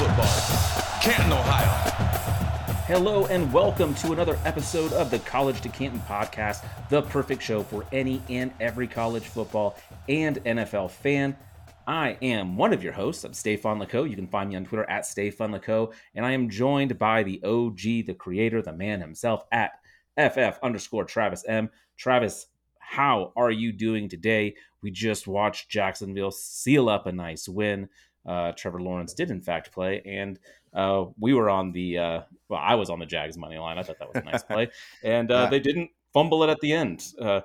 Football, Canton, Ohio. Hello and welcome to another episode of the College to Canton podcast, the perfect show for any and every college football and NFL fan. I am one of your hosts. I'm Stefan Lako. You can find me on Twitter at Stefan Lako, and I am joined by the OG, the creator, the man himself at FF underscore Travis M. Travis, how are you doing today? We just watched Jacksonville seal up a nice win. Uh, Trevor Lawrence did, in fact, play, and uh, we were on the uh, well, I was on the Jags money line. I thought that was a nice play, and uh, Yeah. they didn't fumble it at the end. Uh,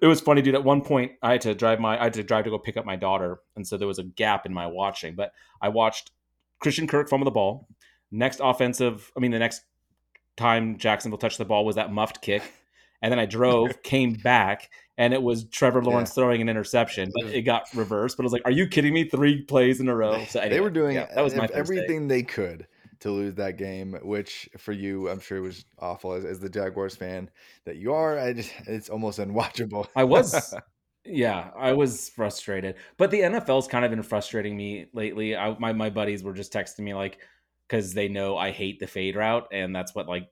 it was funny, dude. At one point, I had to drive my I had to drive to go pick up my daughter, and so there was a gap in my watching. But I watched Christian Kirk fumble the ball. Next offensive, I mean, the next time Jacksonville touched the ball was that muffed kick, and then I drove, came back, and it was Trevor Lawrence throwing an interception, but it got reversed. But I was like, "Are you kidding me? Three plays in a row." So they were doing yeah, that was my ev- Thursday. everything they could to lose that game, which for you, I'm sure was awful as, as the Jaguars fan that you are. I just, it's almost unwatchable. I was, yeah, I was frustrated. But the NFL's kind of been frustrating me lately. I, my my buddies were just texting me like because they know I hate the fade route, and that's what like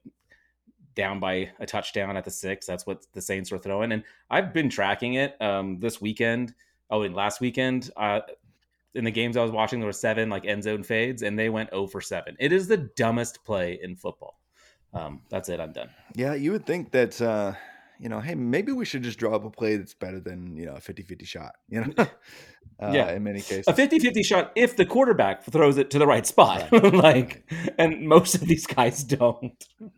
down by a touchdown at the six. That's what the Saints were throwing, and I've been tracking it um, this weekend. Oh, and last weekend, uh, in the games I was watching, there were seven like end zone fades, and they went 0 for seven. It is the dumbest play in football. Um, that's it. I'm done. yeah, you would think that, uh, you know, hey, maybe we should just draw up a play that's better than, you know, a 50 50 shot, you know? uh, Yeah. In many cases. a 50-50 shot if the quarterback throws it to the right spot like and most of these guys don't No.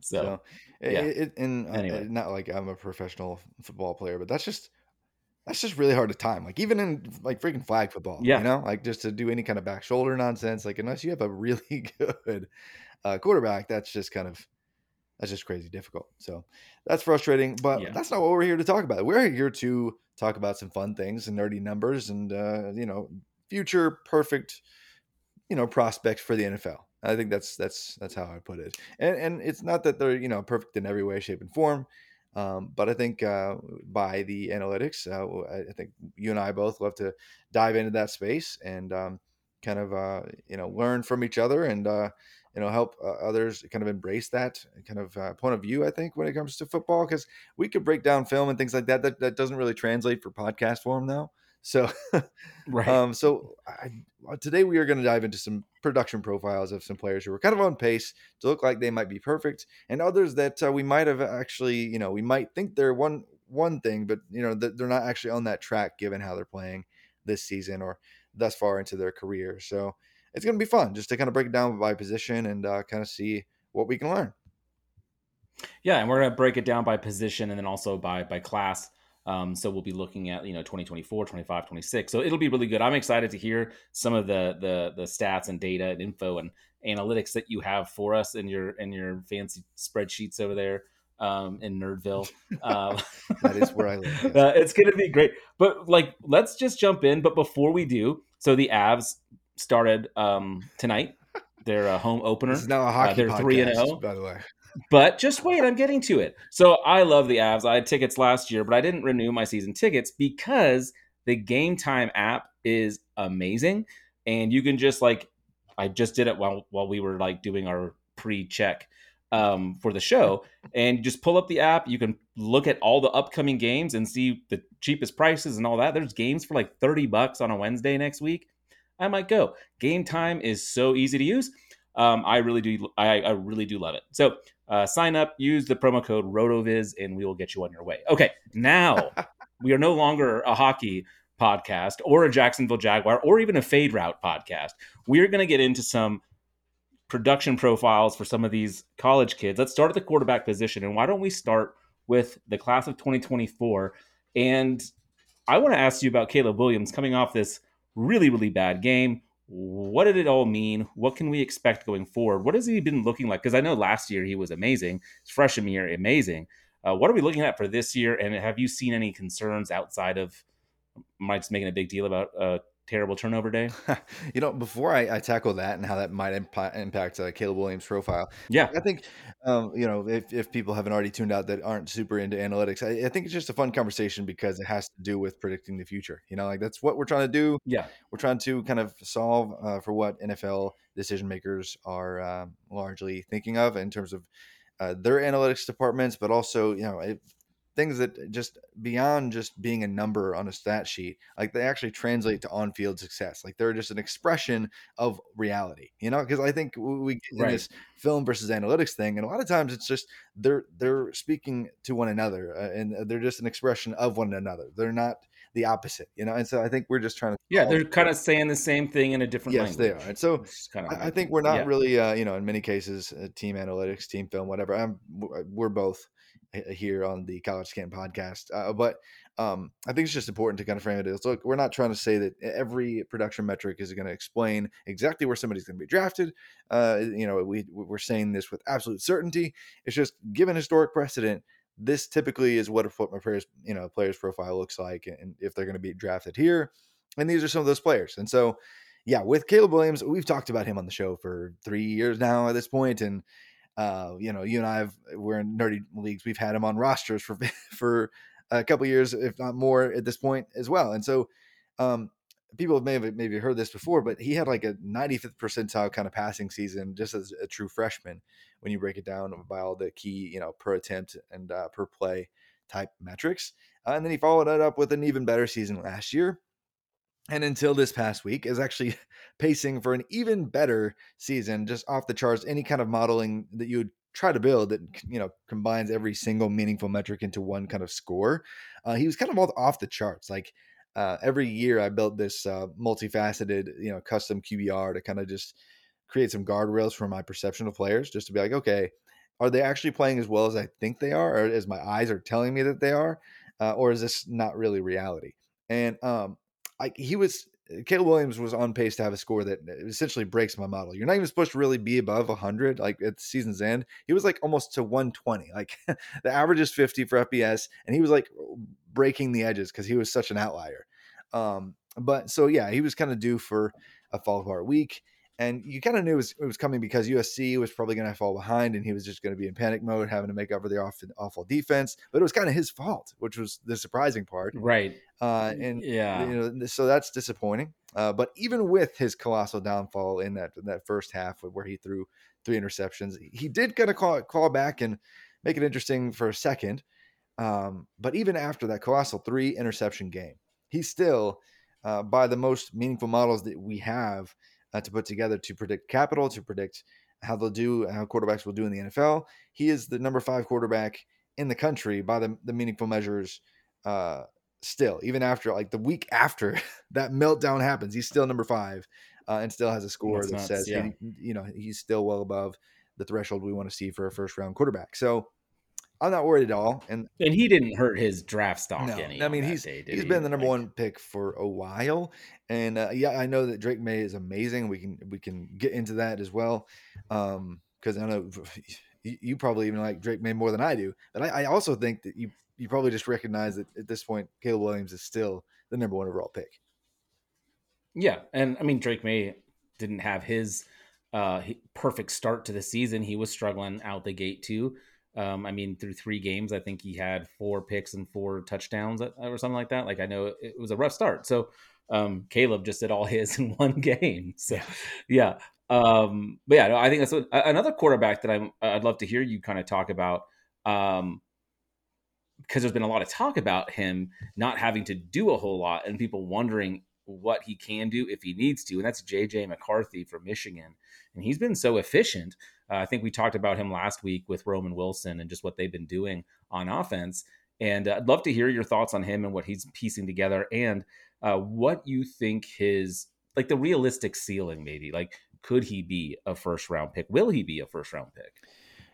so, So, it, yeah. it, and uh, Anyway. not like I'm a professional football player, but that's just that's just really hard to time. Like even in like freaking flag football, Yeah. you know, like just to do any kind of back shoulder nonsense, like unless you have a really good uh, quarterback, that's just kind of that's just crazy difficult. So that's frustrating, but Yeah. that's not what we're here to talk about. We're here to talk about some fun things and nerdy numbers and uh, you know future perfect you know prospects for the NFL. I think that's that's that's how I put it. And and it's not that they're you know perfect in every way, shape, and form, um, but I think uh, by the analytics, uh, I I think you and I both love to dive into that space and um, kind of uh, you know learn from each other and uh, you know help uh, others kind of embrace that kind of uh, point of view. I think when it comes to football, because we could break down film and things like that. That that doesn't really translate for podcast form though. So right um, so I, today we are going to dive into some production profiles of some players who are kind of on pace to look like they might be perfect, and others that uh, we might have actually, you know, we might think they're one one thing, but you know that they're not actually on that track given how they're playing this season or thus far into their career. So it's going to be fun just to kind of break it down by position and uh, kind of see what we can learn. yeah and we're going to break it down by position and then also by by class. Um, so we'll be looking at you know 2024 25 26 so it'll be really good. I'm excited to hear some of the the the stats and data and info and analytics that you have for us in your in your fancy spreadsheets over there um, in nerdville. Um, That is where I live, yes. uh, it's gonna be great. But like let's just jump in. But before we do so the avs started um, tonight their uh, home opener is now a hockey they're podcast, 3 and 0. by the way. but just wait, I'm getting to it. So I love the Avs. I had tickets last year, but I didn't renew my season tickets because the Game Time app is amazing, and you can just like I just did it while while we were like doing our pre-check um, for the show, and just pull up the app. You can look at all the upcoming games and see the cheapest prices and all that. There's games for like thirty bucks on a Wednesday next week. I might go. Game Time is so easy to use. Um, I really do. I, I really do love it. So uh, sign up, use the promo code RotoViz, and we will get you on your way. Okay, now we are no longer a hockey podcast or a Jacksonville Jaguar or even a fade route podcast. We're going to get into some production profiles for some of these college kids. Let's start at the quarterback position. And why don't we start with the class of 2024? And I want to ask you about Caleb Williams coming off this really, really bad game. What did it all mean? What can we expect going forward? What has he been looking like? Because I know last year he was amazing. His freshman year, amazing. Uh, what are we looking at for this year? And have you seen any concerns outside of Mike's making a big deal about uh, terrible turnover day? you know, before I, I, tackle that and how that might impact, impact uh, Caleb Williams' profile, yeah, I think, um, you know, if, if people haven't already tuned out that aren't super into analytics, I, I, think it's just a fun conversation because it has to do with predicting the future. You know, like that's what we're trying to do. Yeah. We're trying to kind of solve uh, for what NFL decision makers are uh, largely thinking of in terms of uh, their analytics departments, but also, you know, it, things that just beyond just being a number on a stat sheet, like they actually translate to on-field success. Like they're just an expression of reality, you know. Because I think we get in right. this film versus analytics thing, and a lot of times it's just they're they're speaking to one another, uh, and they're just an expression of one another. They're not the opposite, you know. And so I think we're just trying to yeah, they're kind of saying the same thing in a different yes, language. they are. And so kind of I, I think we're not yeah. really, uh, you know, in many cases, uh, team analytics, team film, whatever. I'm, we're both here on the College Canton podcast. Uh, but um, I think it's just important to kind of frame it as look, we're not trying to say that every production metric is going to explain exactly where somebody's going to be drafted. Uh, you know, we we're saying this with absolute certainty. It's just given historic precedent. This typically is what a my players, you know, player's profile looks like, and if they're going to be drafted here. And these are some of those players. And so, yeah, with Caleb Williams, we've talked about him on the show for three years now at this point, and uh, you know, you and I have we're in nerdy leagues. We've had him on rosters for for a couple years, if not more, at this point as well. And so, um, people may have maybe heard this before, but he had like a 95th percentile kind of passing season just as a true freshman. When you break it down by all the key, you know, per attempt and uh, per play type metrics, uh, and then he followed it up with an even better season last year and until this past week is actually pacing for an even better season just off the charts any kind of modeling that you would try to build that you know combines every single meaningful metric into one kind of score uh, he was kind of off the charts like uh, every year i built this uh, multifaceted you know custom qbr to kind of just create some guardrails for my perception of players just to be like okay are they actually playing as well as i think they are or as my eyes are telling me that they are uh, or is this not really reality? And um, I, he was Caleb Williams was on pace to have a score that essentially breaks my model. You're not even supposed to really be above 100 like at the season's end. He was like almost to 120. Like the average is 50 for FBS, and he was like breaking the edges because he was such an outlier. Um, but so yeah, he was kind of due for a fall apart week and you kind of knew it was, it was, coming because USC was probably going to fall behind, and he was just going to be in panic mode, having to make up for the awful, awful defense. But it was kind of his fault, which was the surprising part, right? Uh, and yeah, you know, so that's disappointing. Uh, but even with his colossal downfall in that that first half, where he threw three interceptions, he did kind of call call back and make it interesting for a second. Um, but even after that colossal three interception game, he still, uh, by the most meaningful models that we have uh, to put together to predict capital, to predict how they'll do, how quarterbacks will do in the NFL. He is the number five quarterback in the country by the, the meaningful measures. Uh, still, even after like the week after that meltdown happens, he's still number five uh, and still has a score That's that nuts, says, yeah. he, you know, he's still well above the threshold we want to see for a first round quarterback. So I'm not worried at all. And and he didn't hurt his draft stock no, any. I mean, he's day, he's he? been the number like, one pick for a while, and uh, yeah, I know that Drake Maye is amazing. We can we can get into that as well, because um, I know you, you, probably even like Drake Maye more than I do. But I, I, also think that you you probably just recognize that at this point, Caleb Williams is still the number one overall pick. Yeah, and I mean Drake Maye didn't have his uh, perfect start to the season. He was struggling out the gate too. Um, I mean, through three games, I think he had four picks and four touchdowns uh, or something like that. Like I know it was a rough start. So um, Caleb just did all his in one game. So yeah. Um, but yeah, I think that's what, another quarterback that I'm, I'd love to hear you kind of talk about. Um, because there's been a lot of talk about him not having to do a whole lot and people wondering what he can do if he needs to. And that's JJ McCarthy from Michigan. And he's been so efficient. Uh, I think we talked about him last week with Roman Wilson and just what they've been doing on offense. And uh, I'd love to hear your thoughts on him and what he's piecing together and uh, what you think his, like the realistic ceiling, maybe. Like, could he be a first round pick? Will he be a first round pick?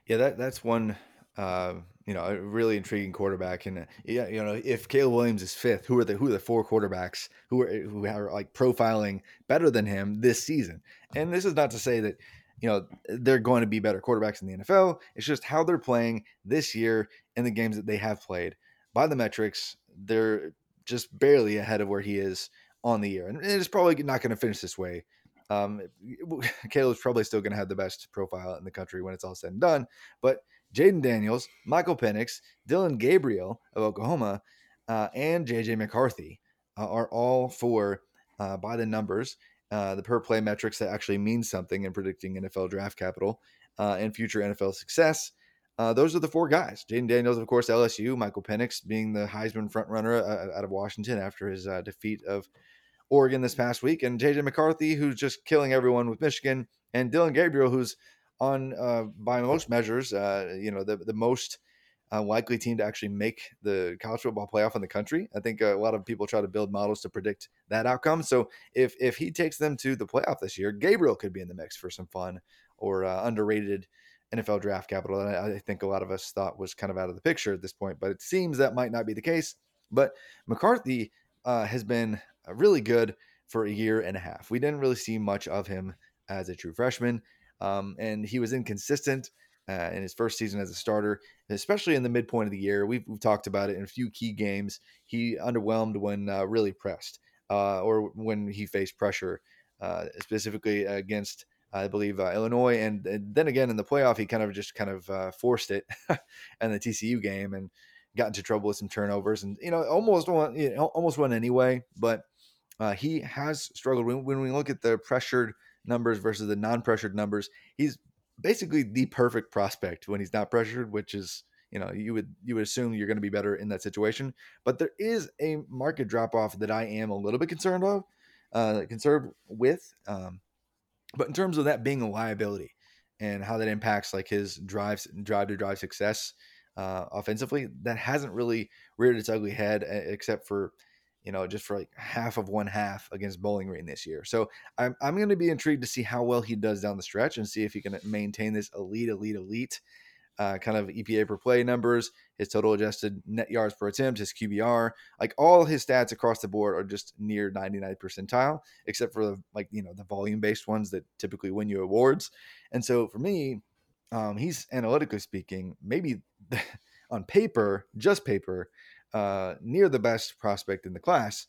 Yeah, that that's one uh, you know, a really intriguing quarterback. And uh, yeah, you know, if Caleb Williams is fifth, who are the who are the four quarterbacks who are who are like profiling better than him this season? And this is not to say that you know they're going to be better quarterbacks in the NFL. It's just how they're playing this year in the games that they have played. By the metrics, they're just barely ahead of where he is on the year, and it's probably not going to finish this way. Um, Caleb's probably still going to have the best profile in the country when it's all said and done, but Jayden Daniels, Michael Penix, Dillon Gabriel of Oklahoma, uh, and JJ McCarthy uh, are all for uh, by the numbers, uh, the per play metrics that actually mean something in predicting NFL draft capital uh, and future NFL success. Uh, those are the four guys. Jayden Daniels, of course, LSU. Michael Penix being the Heisman frontrunner out of Washington after his defeat of Oregon this past week, and JJ McCarthy, who's just killing everyone with Michigan, and Dillon Gabriel, who's on uh, by most measures, uh, you know, the the most uh, likely team to actually make the college football playoff in the country. I think a lot of people try to build models to predict that outcome. So if if he takes them to the playoff this year, Gabriel could be in the mix for some fun or uh, underrated NFL draft capital that I, I think a lot of us thought was kind of out of the picture at this point. But it seems that might not be the case. But McCarthy uh, has been uh, really good for a year and a half. We didn't really see much of him as a true freshman. Um, and he was inconsistent uh, in his first season as a starter, especially in the midpoint of the year. We've, we've talked about it in a few key games. He underwhelmed when uh, really pressed uh, or when he faced pressure, uh, specifically against. I believe uh, Illinois, and, and, then again in the playoff, he kind of just kind of uh, forced it in the TCU game and got into trouble with some turnovers, and you know almost won, you know, almost won anyway. But he has struggled when, when we look at the pressured numbers versus the non-pressured numbers. He's basically the perfect prospect when he's not pressured, which is you know you would you would assume you're going to be better in that situation. But there is a market drop off that I am a little bit concerned of, uh, concerned with. Um, but in terms of that being a liability and how that impacts like his drives drive to drive success uh, offensively, that hasn't really reared its ugly head except for you know, just for like half of one half against Bowling Green this year. So I'm, I'm going to be intrigued to see how well he does down the stretch and see if he can maintain this elite, elite, elite uh, kind of EPA per play numbers, his total adjusted net yards per attempt, his QBR, like all his stats across the board are just near 99 percentile, except for the, like, you know, the volume based ones that typically win you awards. And so for me, um, he's analytically speaking, maybe on paper, just paper, uh, near the best prospect in the class.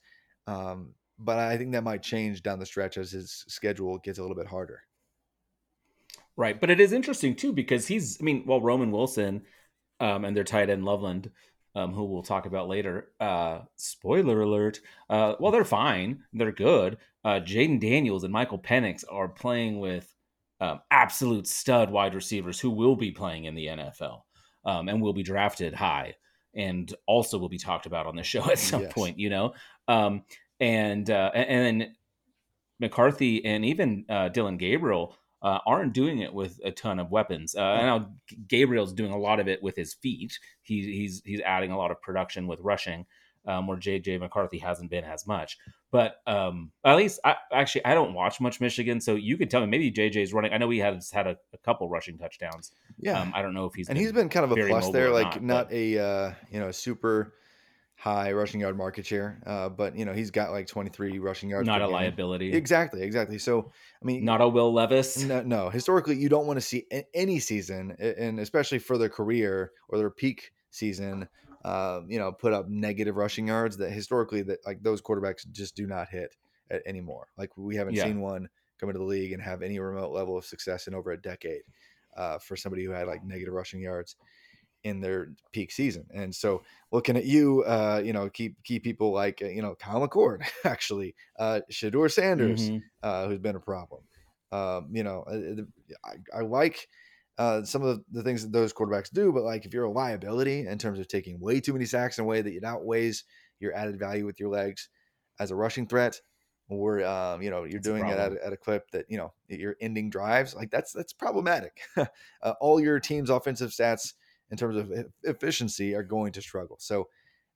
Um, but I think that might change down the stretch as his schedule gets a little bit harder. Right, but it is interesting too because he's. I mean, well, Roman Wilson um, and their tight end Loveland, um, who we'll talk about later. Uh, spoiler alert. Uh, well, they're fine. They're good. Uh, Jayden Daniels and Michael Penix are playing with um, absolute stud wide receivers who will be playing in the NFL um, and will be drafted high and also will be talked about on the show at some yes. point, you know. Um, and uh, and then McCarthy and even uh, Dillon Gabriel uh, aren't doing it with a ton of weapons. Uh, I know Gabriel's doing a lot of it with his feet. He, he's he's adding a lot of production with rushing, um, where JJ McCarthy hasn't been as much. But um, at least, I, actually, I don't watch much Michigan, so you could tell me maybe JJ's running. I know he has had a, a couple rushing touchdowns. Yeah, um, I don't know if he's and he's been kind of a plus there, like not, not a uh, you know super high rushing yard market share, uh, but you know he's got like 23 rushing yards. Not a game. liability. Exactly, exactly. So I mean, not a Will Levis. No, no. Historically, you don't want to see any season, and especially for their career or their peak season, uh, you know, put up negative rushing yards that historically that like those quarterbacks just do not hit anymore. Like we haven't yeah. seen one come into the league and have any remote level of success in over a decade uh, for somebody who had like negative rushing yards in their peak season. And so looking at you, uh, you know, keep keep people like you know Kyle McCord, actually, uh, Shedeur Sanders, Mhm. uh, who's been a problem. Um, you know, uh, I, I like uh, some of the, things that those quarterbacks do, but like if you're a liability in terms of taking way too many sacks in a way that it outweighs your added value with your legs as a rushing threat, or um, you know you're a doing it at, a- at a clip that you know you're ending drives, like that's that's problematic. uh, all your team's offensive stats in terms of efficiency are going to struggle. So,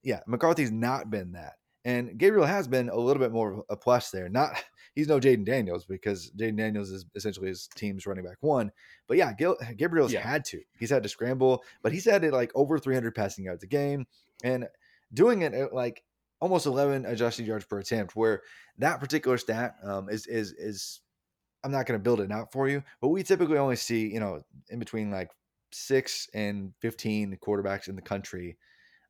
yeah, McCarthy's not been that. And Gabriel has been a little bit more of a plus there. Not he's no Jayden Daniels because Jayden Daniels is essentially his team's running back one. But yeah, Gil, Gabriel's Yeah. had to. He's had to scramble, but he's had it like over 300 passing yards a game and doing it at like almost 11 adjusted yards per attempt. Where that particular stat um, is is is I'm not going to build it out for you, but we typically only see you know in between like six and 15 quarterbacks in the country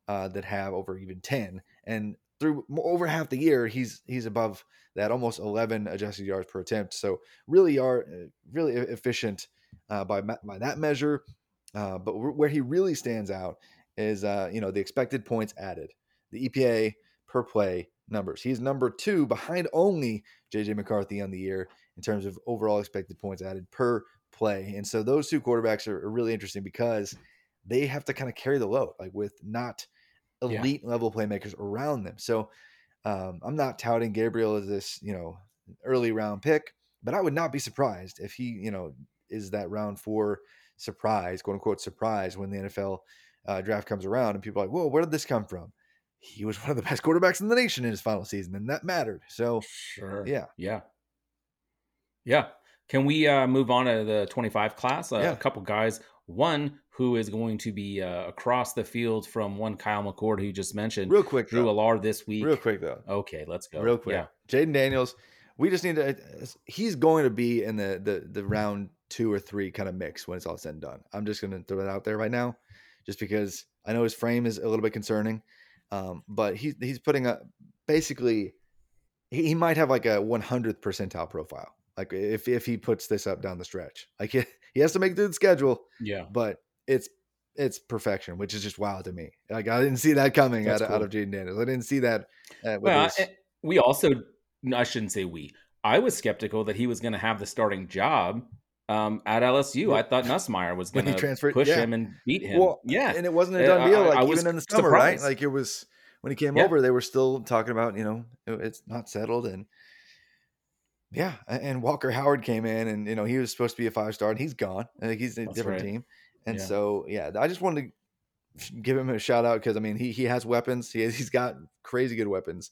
uh, that have over even 10 and through over half the year he's he's above that almost 11 adjusted yards per attempt. So really are uh, really efficient uh, by by that measure. Uh, but where he really stands out is uh, you know the expected points added the EPA per play numbers. He's number two behind only JJ McCarthy on the year in terms of overall expected points added per play. And so those two quarterbacks are, are really interesting because they have to kind of carry the load like with not Yeah. elite level playmakers around them. So um, I'm not touting Gabriel as this, you know, early round pick, but I would not be surprised if he, you know, is that round four surprise, quote unquote surprise when the NFL uh, draft comes around and people are like, whoa, where did this come from? He was one of the best quarterbacks in the nation in his final season, and that mattered. So Sure. yeah, Yeah. Yeah. Can we uh, move on to the 25 class? Uh, Yeah. A couple guys. One who is going to be uh, across the field from one Kyle McCord, who you just mentioned, real quick, Drew. Allar this week. real quick though. Okay, let's go. real quick. Yeah. Jayden Daniels, we just need to. He's going to be in the the the round two or three kind of mix when it's all said and done. I'm just going to throw that out there right now, just because I know his frame is a little bit concerning, um, but he's he's putting a basically he, he might have like a 100th percentile profile. Like if if he puts this up down the stretch, like he, he has to make through the schedule, Yeah. but it's it's perfection, which is just wild to me. Like I didn't see that coming out That's of, out cool. of Jayden Daniels. I didn't see that. Uh, Well, his- I- we also, I shouldn't say we. I was skeptical that he was going to have the starting job um, at LSU. Yeah. I thought Nussmeier was going to push yeah. him and beat him. Well, yeah. and it wasn't a Uh, done deal. Like I was even in the summer, right? Like it was when he came Yeah. over, they were still talking about you know it- it's not settled and yeah. And Walker Howard came in, and you know he was supposed to be a five star, and he's gone. I he's a That's different right. team, and Yeah. so yeah, I just wanted to give him a shout out because I mean he he has weapons. He he's got crazy good weapons,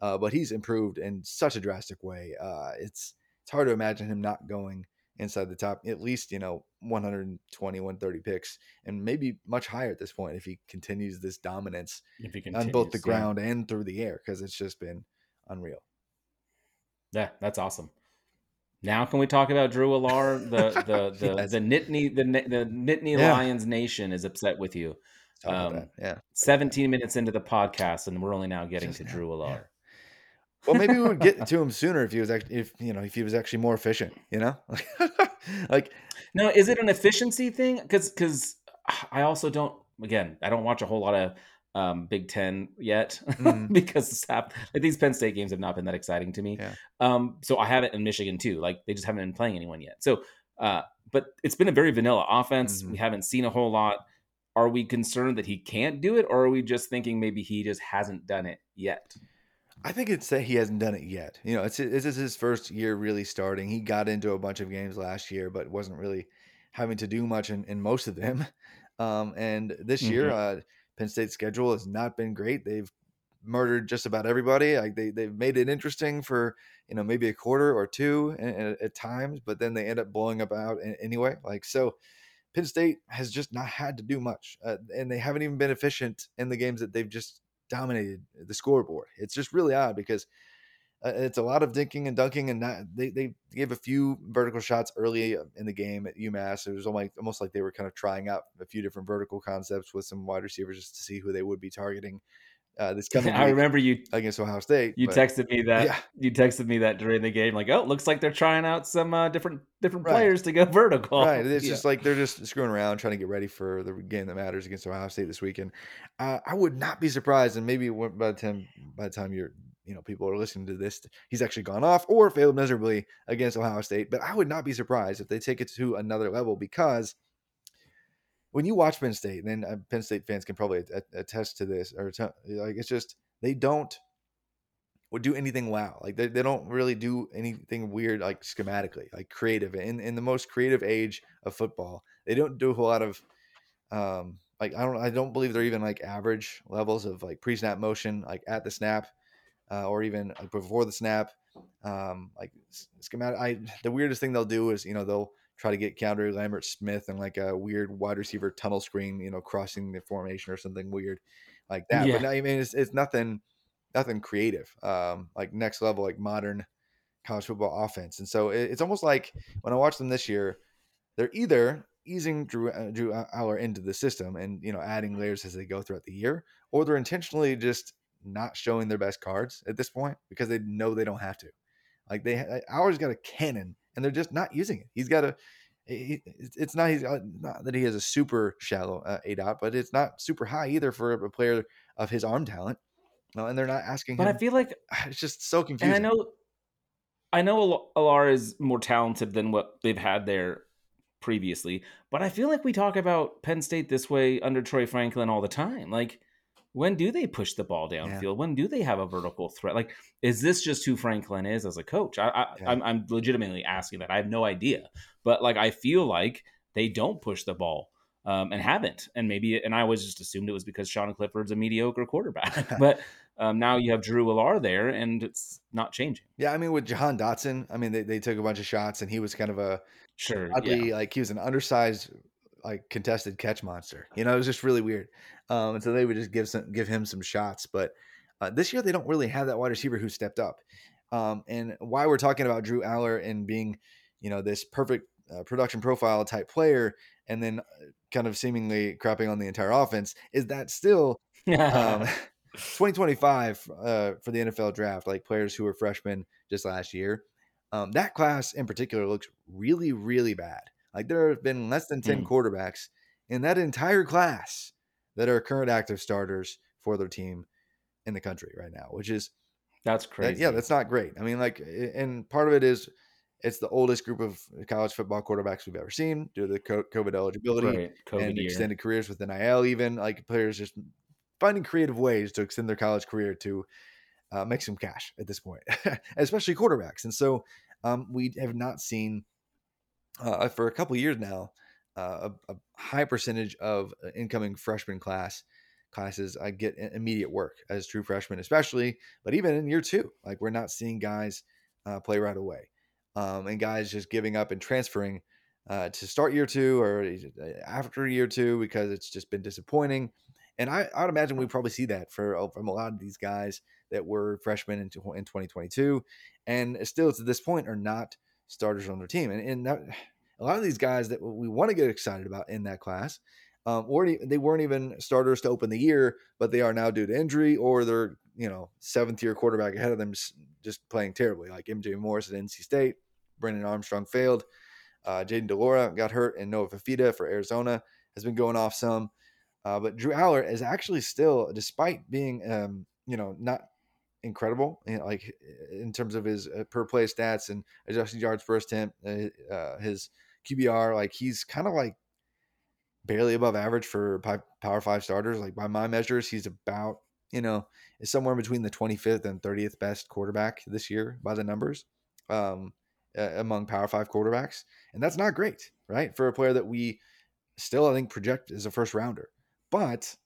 uh, but he's improved in such a drastic way. Uh, it's it's hard to imagine him not going inside the top at least you know 120 130 picks and maybe much higher at this point if he continues this dominance he on both the continues, yeah. ground and through the air because it's just been unreal Yeah, that's awesome. Now can we talk about Drew Allar? The the the Yes. the Nittany the the Nittany Yeah. Lions Nation is upset with you. Um, yeah 17 minutes into the podcast, and we're only now getting Just to now, Drew yeah. Well maybe we would get to him sooner if he was actually if you know if he was actually more efficient you know like Now, is it an efficiency thing? Because because I also don't. Again, I don't watch a whole lot of um, Big Ten yet Mhm. because hap- like these Penn State games have not been that exciting to me. Yeah. Um, so I have it in Michigan too. Like they just haven't been playing anyone yet. So, uh, but it's been a very vanilla offense. Mhm. We haven't seen a whole lot. Are we concerned that he can't do it, or are we just thinking maybe he just hasn't done it yet? I think it's that he hasn't done it yet. You know, it's this is his first year really starting. He got into a bunch of games last year, but wasn't really having to do much in, in most of them. Um, and this year, Mhm. uh, Penn State's schedule has not been great. They've murdered just about everybody. Like they they've made it interesting for you know maybe a quarter or two at, at times, but then they end up blowing up out anyway. Like so, Penn State has just not had to do much, uh, and they haven't even been efficient in the games that they've just dominated the scoreboard. It's just really odd because uh, it's a lot of dinking and dunking, and not, they they gave a few vertical shots early in the game at UMass. It was almost almost like they were kind of trying out a few different vertical concepts with some wide receivers just to see who they would be targeting uh, this coming. I remember you against Ohio State. you but- texted me that Yeah. you texted me that during the game, like, oh, looks like they're trying out some uh, different different Right. players to go vertical. Right. It's Yeah. just like they're just screwing around, trying to get ready for the game that matters against Ohio State this weekend. Uh, I would not be surprised, and maybe by the time by the time you're you know people are listening to this, he's actually gone off or failed miserably against Ohio State. But I would not be surprised if they take it to another level because when you watch Penn State, and then uh, Penn State fans can probably attest to this, or like it's just they don't do anything wow. Like they, they don't really do anything weird like schematically, like creative. In in the most creative age of football, they don't do a whole lot of um like I don't I don't believe they're even like average levels of like pre snap motion, like at the snap, uh, or even before the snap. Um, like schematic. I the weirdest thing they'll do is you know they'll try to get counter Lambert Smith and like a weird wide receiver tunnel screen, you know, crossing the formation or something weird like that. Yeah. But I mean, it's it's nothing nothing creative. Um, like next level, like modern college football offense. And so it, it's almost like when I watch them this year, they're either easing Drew uh, Drew Allar into the system and you know adding layers as they go throughout the year, or they're intentionally just not showing their best cards at this point because they know they don't have to. Like they ours got a cannon and they're just not using it. He's got a he- it's not he's uh, not that he has a super shallow uh, A dot, but it's not super high either for a player of his arm talent. No, and they're not asking But him. I feel like it's just so and confusing. I know I know Al- Allar is more talented than what they've had there previously, but I feel like we talk about Penn State this way under Troy Franklin all the time. Like when do they push the ball downfield? When do they have a vertical threat? Like, is this just who Franklin is as a coach? I, I Yeah. I'm, I'm legitimately asking that. I have no idea, but like I feel like they don't push the ball um, and haven't, and maybe and I always just assumed it was because Sean Clifford's a mediocre quarterback, but um, now you have Drew Allar there, and it's not changing. Yeah, I mean with Jahan Dotson, I mean they, they took a bunch of shots and he was kind of a Sure, ugly, yeah. like he was an undersized, like contested catch monster. You know, it was just really weird. Um, and so they would just give some give him some shots. But uh, this year they don't really have that wide receiver who stepped up. Um, and why we're talking about Drew Allar and being, you know, this perfect uh, production profile type player, and then uh, kind of seemingly crapping on the entire offense is that still um, 2025 uh, for the NFL draft, like players who were freshmen just last year, um, that class in particular looks really, really bad. Like there have been less than 10 Mm. quarterbacks in that entire class that are current active starters for their team in the country right now, which is That's that- crazy. yeah, that's not great. I mean, like, and part of it is it's the oldest group of college football quarterbacks we've ever seen due to the COVID eligibility right. COVID and year. extended careers with NIL, even like players just finding creative ways to extend their college career to uh, make some cash at this point, especially quarterbacks. And so um, we have not seen uh, for a couple years now uh, a, a high percentage of uh, incoming freshman class classes I get immediate work as true freshmen, especially, but even in year two, like we're not seeing guys uh, play right away, um, and guys just giving up and transferring uh, to start year two or after year two because it's just been disappointing. And I, I would imagine we probably see that for uh, from a lot of these guys that were freshmen in, in 2022, and still to this point are not starters on their team. And, and that, a lot of these guys that we want to get excited about in that class, um, they weren't even starters to open the year, but they are now due to injury or they're you know seventh year quarterback ahead of them just playing terribly, like MJ Morris at NC State, Brennan Armstrong failed, uh, Jayden de Laura got hurt, and Noah Fifita for Arizona has been going off some. Uh, but Drew Allar is actually still, despite being, um, you know, not incredible, you know, like in terms of his uh, per play stats and adjusted yards per attempt, uh, his QBR, like he's kind of like barely above average for Power Five starters. Like by my measures, he's about, you know, is somewhere between the 25th and 30th best quarterback this year by the numbers um, uh, among Power Five quarterbacks, and that's not great, right, for a player that we still I think project as a first rounder. But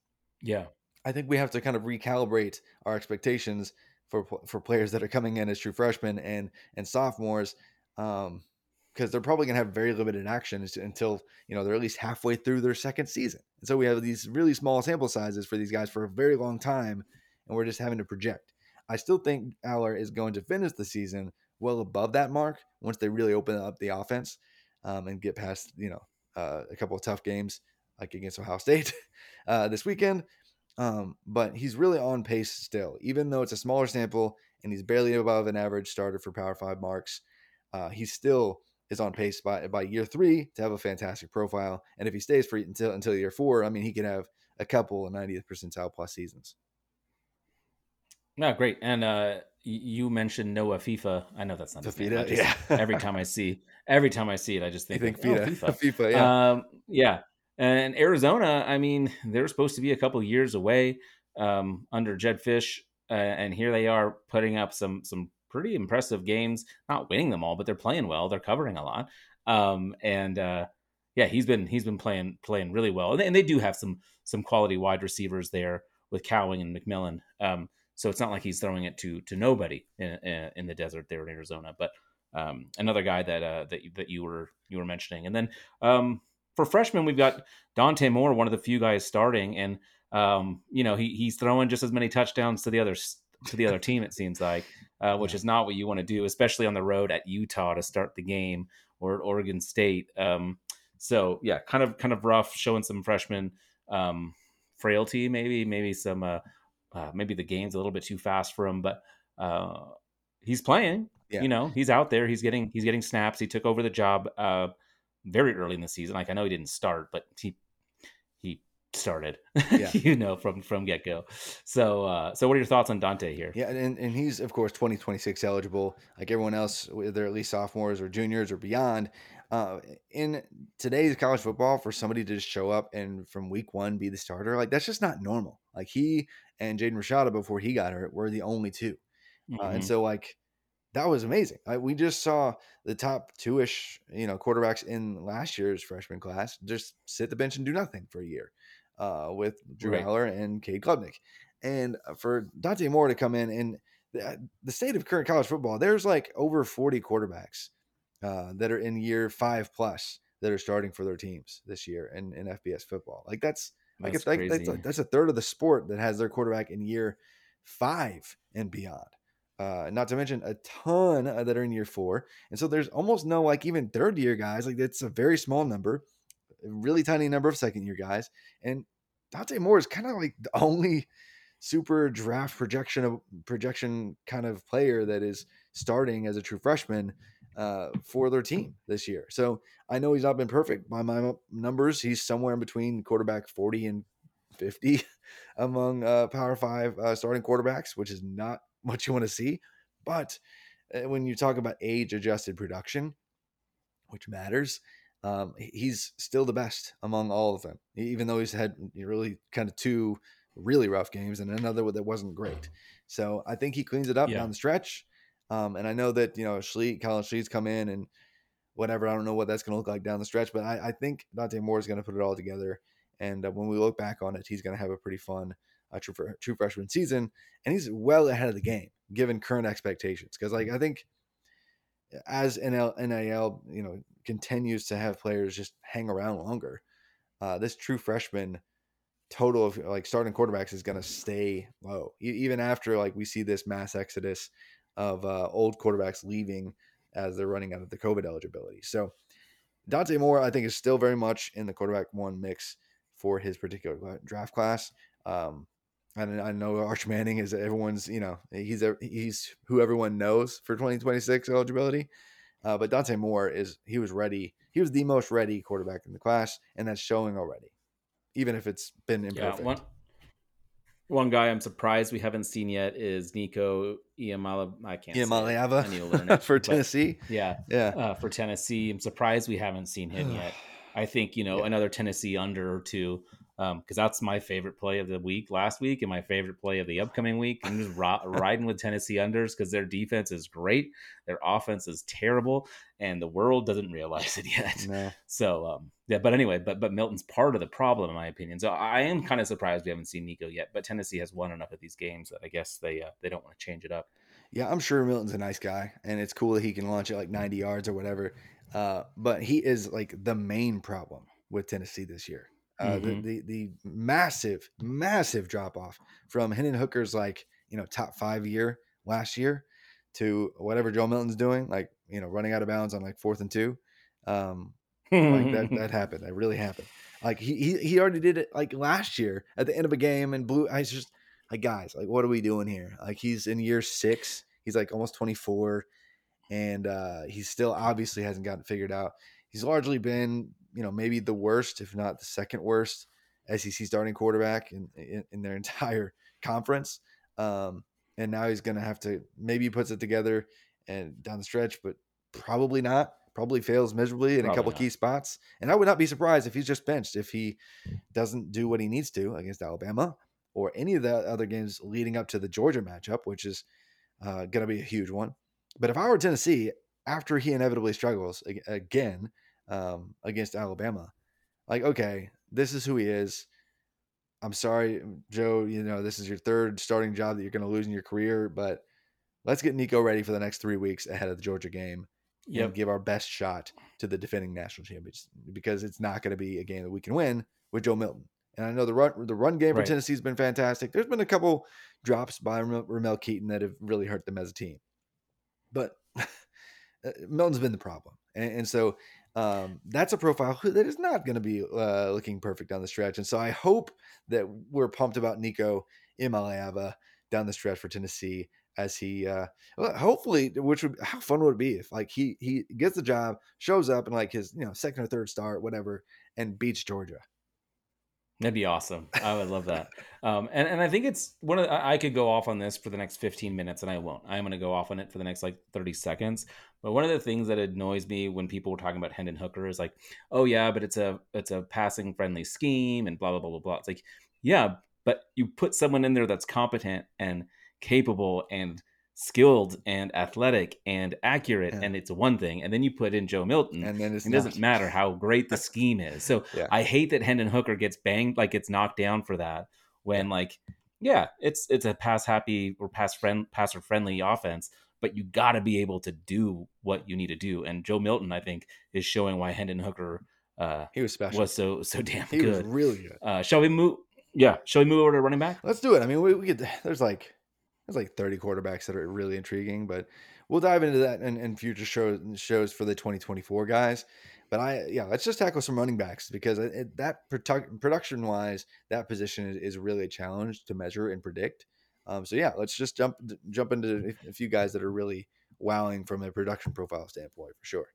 yeah. I think we have to kind of recalibrate our expectations for for players that are coming in as true freshmen and and sophomores, um, because they're probably going to have very limited action until you know they're at least halfway through their second season. And so we have these really small sample sizes for these guys for a very long time, and we're just having to project. I still think Allar is going to finish the season well above that mark once they really open up the offense um, and get past you know uh, a couple of tough games like against Ohio State uh, this weekend. Um, but he's really on pace still, even though it's a smaller sample and he's barely above an average starter for Power Five marks. Uh, he still is on pace by by year three to have a fantastic profile, and if he stays for until until year four, I mean, he could have a couple of 90th percentile plus seasons. No, great. And uh, you mentioned Noah FIFA. I know that's not his name. Just, yeah. every time I see, every time I see it, I just think, think like, oh, FIFA, FIFA. FIFA, yeah, Um, yeah. And Arizona, I mean, they're supposed to be a couple years away um, under Jedd Fisch, uh, and here they are putting up some some pretty impressive games. Not winning them all, but they're playing well. They're covering a lot. Um, and uh, yeah, he's been he's been playing playing really well, and they, and they do have some some quality wide receivers there with Cowing and McMillan. Um, so it's not like he's throwing it to to nobody in in, the desert there in Arizona. But um, another guy that uh, that that you were you were mentioning, and then um, for freshmen we've got Dante Moore, one of the few guys starting, and um, you know he he's throwing just as many touchdowns to the other to the other team. It seems like, uh, which is not what you want to do, especially on the road at Utah to start the game or at Oregon State. Um, so yeah, kind of kind of rough, showing some freshman um, frailty, maybe maybe some uh, uh, maybe the game's a little bit too fast for him, but uh, he's playing. Yeah. You know, he's out there. He's getting he's getting snaps. He took over the job uh, very early in the season. Like I know he didn't start, but he started. Yeah. you know, from from get go. So uh, so what are your thoughts on Dante here? Yeah, and, and he's of course 2026 eligible, like everyone else, they're at least sophomores or juniors or beyond. Uh, in today's college football, for somebody to just show up and from week one be the starter, like that's just not normal. Like he and Jaden Rashada before he got hurt were the only 2 uh, and Mhm. so like that was amazing. Like, we just saw the top two ish, you know, quarterbacks in last year's freshman class just sit the bench and do nothing for a year, uh, with Drew Right. Allar and Cade Klubnik, and uh, for Dante Moore to come in and the, the state of current college football, there's like over 40 quarterbacks uh, that are in year five plus that are starting for their teams this year in, in FBS football. Like that's like That's like that's, a, that's a third of the sport that has their quarterback in year five and beyond. Uh, not to mention a ton uh, that are in year four, and so there's almost no like even third year guys. Like it's a very small number, really tiny number of second year guys, and Dante Moore is kind of like the only super draft projection of projection kind of player that is starting as a true freshman uh, for their team this year. So I know he's not been perfect by my numbers. He's somewhere in between quarterback 40 and 50 among uh, Power Five uh, starting quarterbacks, which is not what you want to see. But uh, when you talk about age adjusted production, which matters, um, he's still the best among all of them, even though he's had really kind of two really rough games and another that wasn't great. So I think he cleans it up Yeah. down the stretch. Um, and I know that, you know, Schleet, Colin Schleet's come in and whatever. I don't know what that's going to look like down the stretch, but I, I think Dante Moore is going to put it all together. And uh, when we look back on it, he's going to have a pretty fun uh, true, true freshman season. And he's well ahead of the game given current expectations. Because, like, I think as NL, NIL, you know, continues to have players just hang around longer, uh, this true freshman total of like starting quarterbacks is going to stay low, E- even after like we see this mass exodus of uh, old quarterbacks leaving as they're running out of the COVID eligibility. So Dante Moore, I think, is still very much in the quarterback one mix for his particular draft class. Um, and I know Arch Manning is everyone's, you know, he's a, he's who everyone knows for 2026 eligibility. Uh, but Dante Moore is he was ready. He was the most ready quarterback in the class, and that's showing already, even if it's been imperfect. Yeah, one one guy I'm surprised we haven't seen yet is Nico Iamala. I can't. Yeah, say it. I need to it, for but Tennessee. Yeah, Yeah, uh, for Tennessee, I'm surprised we haven't seen him yet. I think you know Yeah. another Tennessee under or two, because that's my favorite play of the week last week and my favorite play of the upcoming week. I'm just ri- riding with Tennessee unders because their defense is great, their offense is terrible, and the world doesn't realize it yet. no, So um, yeah, but anyway, but but Milton's part of the problem in my opinion. So I am kind of surprised we haven't seen Nico yet. But Tennessee has won enough of these games that I guess they uh, they don't want to change it up. Yeah, I'm sure Milton's a nice guy, and it's cool that he can launch it like 90 yards or whatever. Uh, but he is like the main problem with Tennessee this year. Uh, Mhm. the, the the massive, massive drop off from Hendon Hooker's like you know top five year last year to whatever Joe Milton's doing, like you know running out of bounds on like fourth and two. Um, like that that happened. That really happened. Like he he, he already did it like last year at the end of a game and blew. I was just like, guys, like what are we doing here? Like he's in year six. He's like almost twenty four, and uh, he still obviously hasn't gotten figured out. He's largely been, you know, maybe the worst, if not the second worst, SEC starting quarterback in in, in their entire conference. Um, and now he's going to have to maybe he puts it together and down the stretch, but probably not. Probably fails miserably in Probably a couple key spots. And I would not be surprised if he's just benched if he doesn't do what he needs to against Alabama or any of the other games leading up to the Georgia matchup, which is uh, going to be a huge one. But if I were Tennessee, after he inevitably struggles again um, against Alabama, like, okay, this is who he is. I'm sorry, Joe. You know, this is your third starting job that you're going to lose in your career, but let's get Nico ready for the next three weeks ahead of the Georgia game Yep. and give our best shot to the defending national champions because it's not going to be a game that we can win with Joe Milton. And I know the run the run game for Right. Tennessee's been fantastic. There's been a couple drops by Ramel, Ramel Keyton that have really hurt them as a team, but uh, Milton's been the problem, and, and so um, that's a profile that is not going to be uh, looking perfect down the stretch. And so I hope that we're pumped about Nico Iamaleava down the stretch for Tennessee as he uh hopefully which would how fun would it be if like he he gets the job shows up and like his you know second or third start whatever and beats georgia That'd be awesome. I would love that. Um, and, and I think it's one of the, I could go off on this for the next 15 minutes and I won't. I'm going to go off on it for the next like 30 seconds. But one of the things that annoys me when people were talking about Hendon Hooker is like, oh yeah, but it's a it's a passing friendly scheme and blah blah blah blah blah. It's like, yeah, but you put someone in there that's competent and capable and skilled and athletic and accurate, Yeah. and it's one thing. And then you put in Joe Milton, and then it's it doesn't matter how great the scheme is. So Yeah. I hate that Hendon Hooker gets banged, like gets knocked down for that. When like, yeah, it's it's a pass happy or pass friend passer friendly offense, but you got to be able to do what you need to do. And Joe Milton, I think, is showing why Hendon Hooker uh, he was special was so so damn good. he was good. really good Uh, shall we move? Yeah, shall we move over to running back? let's do it i mean we, we could there's like there's like 30 quarterbacks that are really intriguing but we'll dive into that in, in future shows shows for the 2024 guys but i yeah let's just tackle some running backs because it, that produc- production wise that position is, is really a challenge to measure and predict um, so yeah let's just jump jump into a few guys that are really wowing from a production profile standpoint for sure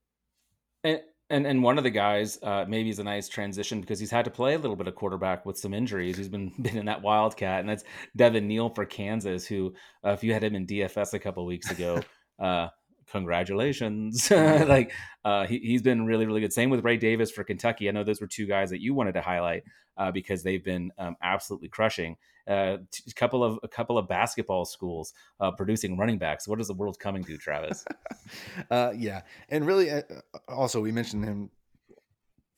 And and and one of the guys uh, maybe is a nice transition because he's had to play a little bit of quarterback with some injuries. He's been been in that wildcat, and that's Devin Neal for Kansas. Who, uh, if you had him in DFS a couple weeks ago, uh, congratulations! like uh, he he's been really really good. Same with Ray Davis for Kentucky. I know those were two guys that you wanted to highlight uh, because they've been um, absolutely crushing. Uh, t- a couple of a couple of basketball schools uh, producing running backs. What is the world coming to, Travis? uh, yeah, and really, uh, also we mentioned him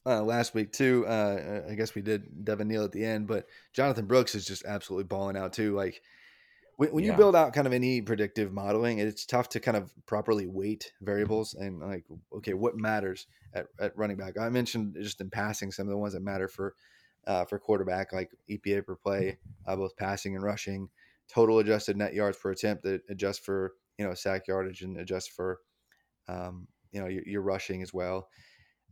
uh, last week too. Uh, I guess we did Devin Neal at the end, but Jonathan Brooks is just absolutely balling out too. Like when, when you build out kind of any predictive modeling, it's tough to kind of properly weight variables and like, okay, what matters at, at running back? I mentioned just in passing some of the ones that matter for uh, for quarterback, like EPA per play, uh, both passing and rushing, total adjusted net yards per attempt that adjust for you know sack yardage and adjust for um, you know your, your rushing as well.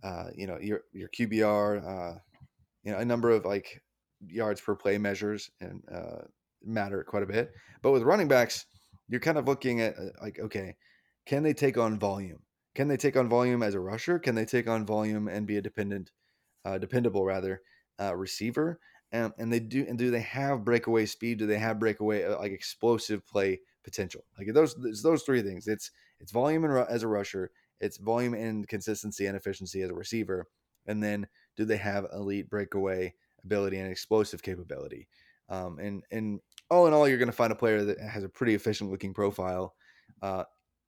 Uh, you know your your QBR, uh, you know a number of like yards per play measures and uh, matter quite a bit. But with running backs, you're kind of looking at uh, like okay, can they take on volume? Can they take on volume as a rusher? Can they take on volume and be a dependent, uh, dependable rather uh, receiver? Um, and they do, and do they have breakaway speed? Do they have breakaway uh, like explosive play potential? Like those, it's those three things. It's it's volume and as a rusher, it's volume and consistency and efficiency as a receiver, and then do they have elite breakaway ability and explosive capability? Um, and and all in all, you're going to find a player that has a pretty efficient looking profile, uh,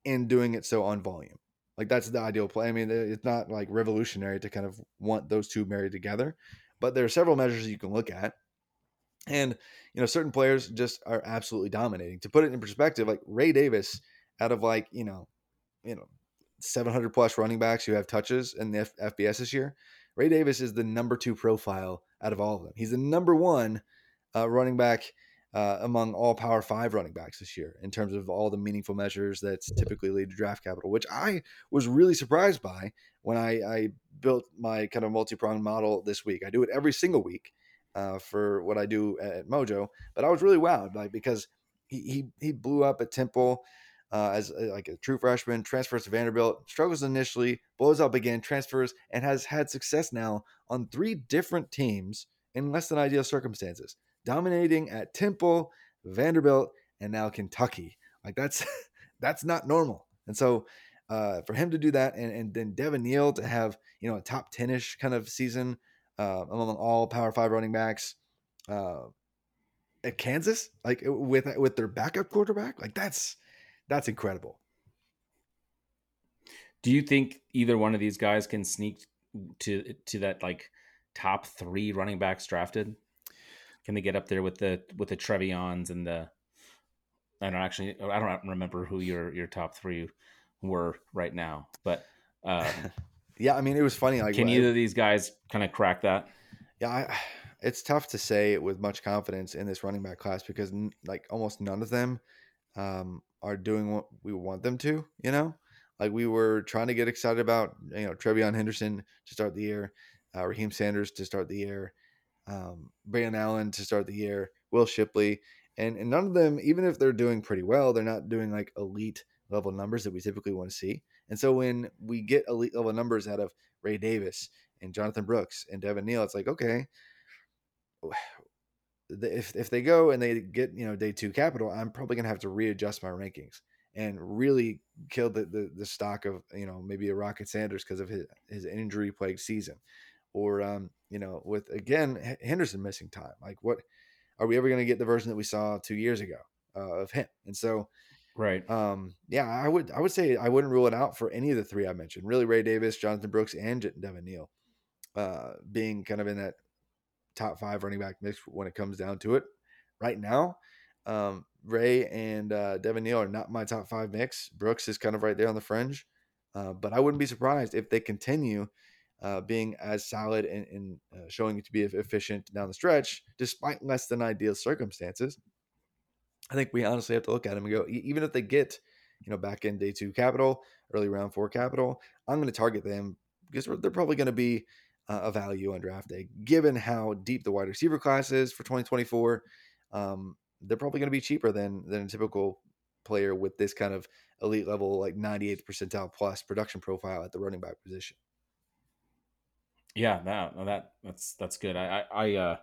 in doing it so on volume. Like that's the ideal play. I mean, it's not like revolutionary to kind of want those two married together, but there are several measures you can look at. And you know, certain players just are absolutely dominating. To put it in perspective, like Ray Davis, out of like you know, you know, 700 plus running backs who have touches in the F- FBS this year, Ray Davis is the number two profile out of all of them. He's the number one uh, running back uh, among all Power Five running backs this year in terms of all the meaningful measures that typically lead to draft capital, which I was really surprised by when I, I built my kind of multi pronged model this week. I do it every single week uh, for what I do at Mojo, but I was really wowed like because he he, he blew up at Temple. Uh, as a, like a true freshman, transfers to Vanderbilt, struggles initially, blows up again, transfers, and has had success now on three different teams in less than ideal circumstances dominating at Temple, Vanderbilt, and now Kentucky. Like that's that's not normal. And so uh, for him to do that, and, and then Devin Neal to have you know a top ten ish kind of season uh, among all Power Five running backs uh, at Kansas, like with with their backup quarterback, like that's that's incredible. Do you think either one of these guys can sneak to to that like top three running backs drafted? Can they get up there with the with the TreVeyons and the? I don't actually. I don't remember who your your top three were right now, but um, yeah, I mean, it was funny. Like, can either of these guys kind of crack that? Yeah, I, it's tough to say with much confidence in this running back class because like almost none of them um, are doing what we want them to. You know, like we were trying to get excited about you know TreVeyon Henderson to start the year, uh, Raheem Sanders to start the year, um, Braelon Allen to start the year, Will Shipley, and and none of them, even if they're doing pretty well, they're not doing like elite level numbers that we typically want to see. And so when we get elite level numbers out of Ray Davis and Jonathan Brooks and Devin Neal, it's like okay, if if they go and they get you know day two capital, I'm probably gonna have to readjust my rankings and really kill the the, the stock of you know maybe a Rocket Sanders because of his his injury plagued season or um, you know, with again Henderson missing time. Like, what are we ever going to get the version that we saw two years ago uh, of him? And so, right, um, yeah, I would I would say I wouldn't rule it out for any of the three I mentioned. Really, Ray Davis, Jonathan Brooks, and Devin Neal uh, being kind of in that top five running back mix when it comes down to it. Right now, um, Ray and uh, Devin Neal are not my top five mix. Brooks is kind of right there on the fringe. Uh, but I wouldn't be surprised if they continue uh, being as solid and, and uh, showing to be efficient down the stretch, despite less than ideal circumstances. I think we honestly have to look at them and go, even if they get, you know, back in day two capital, early round four capital, I'm going to target them because they're probably going to be uh, a value on draft day, given how deep the wide receiver class is for 2024. Um, they're probably going to be cheaper than than a typical player with this kind of elite level, like 98th percentile plus production profile at the running back position. Yeah, that that that's that's good. I I, I uh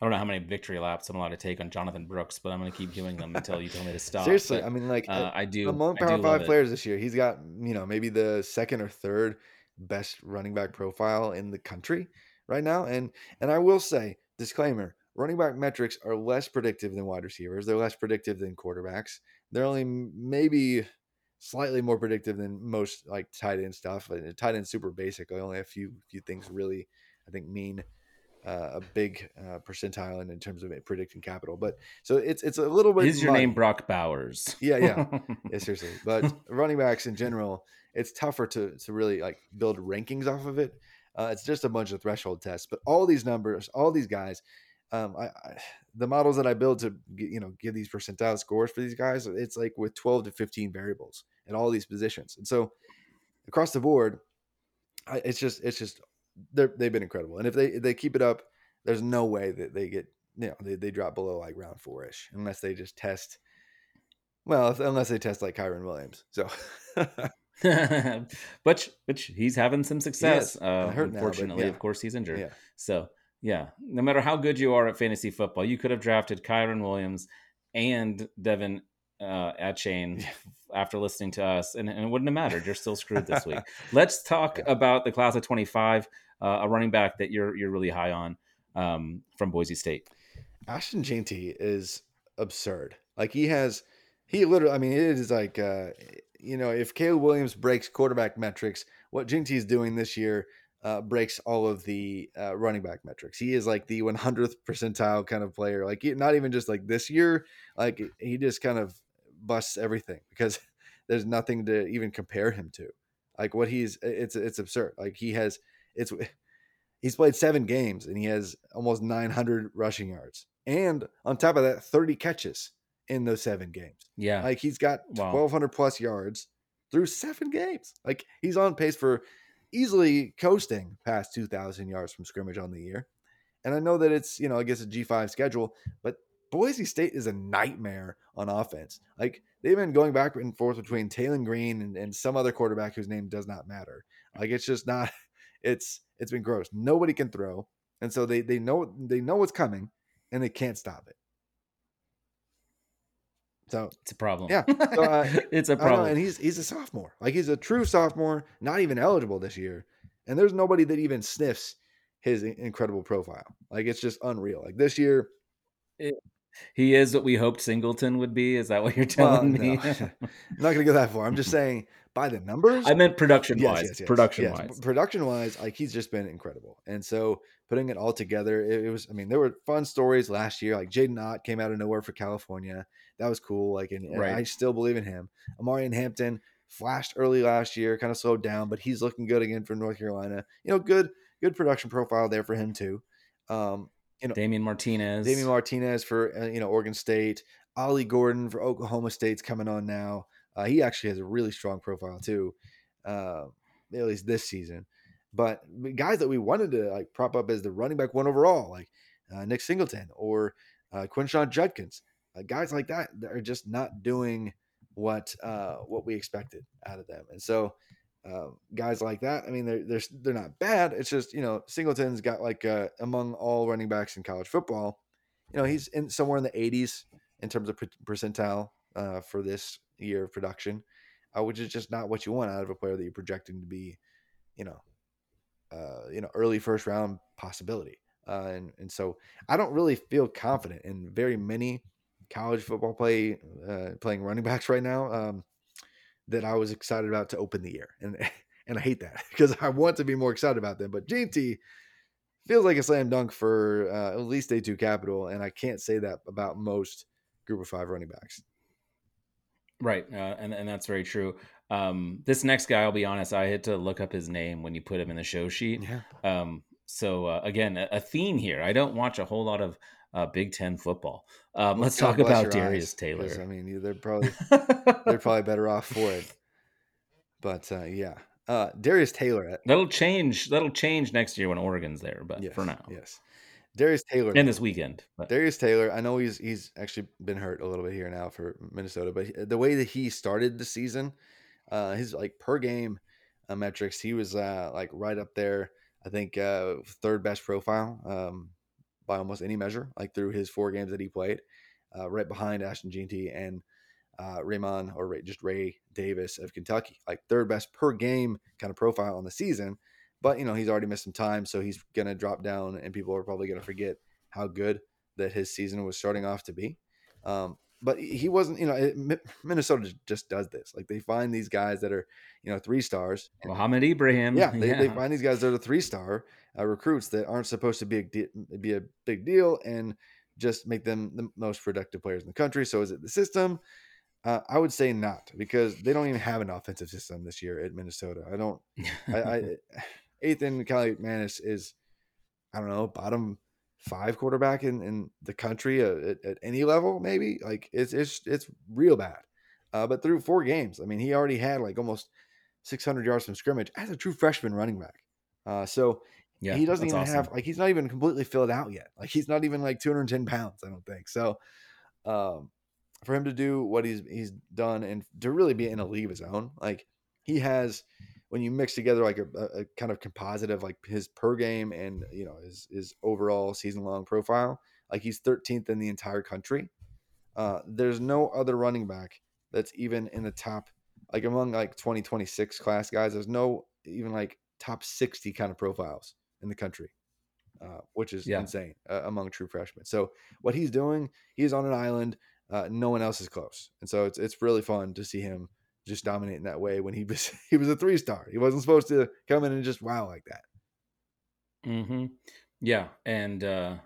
I don't know how many victory laps I'm allowed to take on Jonathan Brooks, but I'm going to keep doing them until you tell me to stop. Seriously, but, I mean, like uh, I do among Power Five players this year, he's got you know maybe the second or third best running back profile in the country right now. And and I will say, disclaimer: running back metrics are less predictive than wide receivers. They're less predictive than quarterbacks. They're only maybe slightly more predictive than most like tight end stuff. Tight end super basic. Only a few few things really I think mean uh, a big uh, percentile in, in terms of predicting capital. But so it's it's a little bit. Is your name Brock Bowers? Yeah, yeah, yeah. Seriously, but running backs in general, it's tougher to to really like build rankings off of it. Uh, it's just a bunch of threshold tests. But all these numbers, all these guys, um, I, I, the models that I build to get, you know give these percentile scores for these guys, it's like with 12 to 15 variables in all these positions, and so across the board, I, it's just it's just they they've been incredible, and if they if they keep it up, there's no way that they get you know they, they drop below like round four ish unless they just test. Well, unless they test like Kyren Williams, so. but which he's having some success. Uh, unfortunately, now, yeah. of course, he's injured. Yeah. So yeah, no matter how good you are at fantasy football, you could have drafted Kyren Williams and Devin uh, yeah. after listening to us, and, and, it wouldn't have mattered. You're still screwed this week. Let's talk yeah. about the class of 25, uh, a running back that you're you're really high on um, from Boise State. Ashton Jeanty is absurd. Like he has, he literally. I mean, it is like uh, you know, if Caleb Williams breaks quarterback metrics, what Jeanty is doing this year uh, breaks all of the uh, running back metrics. He is like the 100th percentile kind of player. Like not even just like this year, like he just kind of busts everything because there's nothing to even compare him to. Like what he's, it's it's absurd. Like he has, it's he's played seven games and he has almost 900 rushing yards. and on top of that, 30 catches in those seven games. Yeah. Like he's got Wow. 1,200 plus yards through seven games. Like he's on pace for easily coasting past 2,000 yards from scrimmage on the year. And I know that it's, you know, I guess a G5 schedule, but Boise State is a nightmare on offense. Like they've been going back and forth between Taylen Green and, and some other quarterback whose name does not matter. Like it's just not, it's, it's been gross. Nobody can throw. And so they, they know, they know what's coming and they can't stop it. So it's a problem. Yeah. So, uh, it's a I know, problem. and he's he's a sophomore. Like he's a true sophomore, not even eligible this year. And there's nobody that even sniffs his incredible profile. Like it's just unreal. Like this year, he is what we hoped Singleton would be. Is that what you're well, telling no, me? I'm not gonna go that far. I'm just saying by the numbers. I meant production Yes, wise. yes, yes, production wise. Production wise, like he's just been incredible. And so putting it all together, it, it was. I mean, there were fun stories last year. Like Jaydn Ott came out of nowhere for California. That was cool. Like, and, and Right. I still believe in him. Omarion Hampton flashed early last year, kind of slowed down, but he's looking good again for North Carolina. You know, good good production profile there for him too. Um, you know, Damien Martinez. Damien Martinez for uh, you know Oregon State, Ollie Gordon for Oklahoma State's coming on now. Uh, he actually has a really strong profile too, uh, at least this season. But guys that we wanted to like prop up as the running back one overall, like uh, Nick Singleton or uh, Quinshon Judkins, uh, guys like that, that are just not doing what uh, what we expected out of them. And so uh, guys like that, I mean, they're they're they're not bad. It's just you know Singleton's got like uh, among all running backs in college football, you know he's in somewhere in the 80s in terms of percentile uh, for this year of production, uh, which is just not what you want out of a player that you're projecting to be, you know, uh, you know, early first round possibility. And and so I don't really feel confident in very many college football play playing running backs right now um, that I was excited about to open the year, and and I hate that because I want to be more excited about them. But JT feels like a slam dunk for uh, at least day two capital, and I can't say that about most group of five running backs. Right, uh, and and that's very true. Um, this next guy, I'll be honest, I had to look up his name when you put him in the show sheet. Yeah, Um, so uh, again, a, a theme here. I don't watch a whole lot of uh, Big Ten football. Um, let's God talk about Darius eyes, Taylor. I mean, they're probably they're probably better off for it. But uh, yeah, uh, Darius Taylor. That'll change. That'll change next year when Oregon's there. But yes, for now, yes, Darius Taylor. and this weekend. But, Darius Taylor, I know he's he's actually been hurt a little bit here now for Minnesota, but the way that he started the season, uh, his like per game uh, metrics, he was uh, like right up there. I think uh, third best profile um, by almost any measure, like through his four games that he played, uh, right behind Ashton Jeanty and uh, Raymond or Ray, just Ray Davis of Kentucky, like third best per game kind of profile on the season. But you know he's already missed some time, so he's gonna drop down, and people are probably gonna forget how good that his season was starting off to be. Um, but he wasn't, you know, Minnesota just does this. Like they find these guys that are, you know, three stars. Mohamed Ibrahim. yeah, they, they find these guys that are three star uh, recruits that aren't supposed to be a de- be a big deal and just make them the most productive players in the country. So is it the system? Uh, I would say not because they don't even have an offensive system this year at Minnesota. I don't. I, I Athan Kaliakmanis is, I don't know, bottom five quarterback in, in the country at, at, at any level, maybe. Like it's it's it's real bad. Uh, but through four games, I mean, he already had like almost 600 yards from scrimmage as a true freshman running back. Uh, so yeah, he doesn't even awesome. have like he's not even completely filled out yet. Like he's not even like 210 pounds. I don't think so. Um, for him to do what he's he's done and to really be in a league of his own, like he has when you mix together like a, a, kind of composite of like his per game and you know his his overall season long profile, like he's 13th in the entire country. Uh, there's no other running back that's even in the top like among like 2026 class guys. There's no even like top 60 kind of profiles in the country, uh, which is Yeah. insane uh, among true freshmen. So what he's doing, he's on an island. Uh, no one else is close, and so it's it's really fun to see him just dominating that way. When he was he was a three star, he wasn't supposed to come in and just wow like that. hmm Yeah, and uh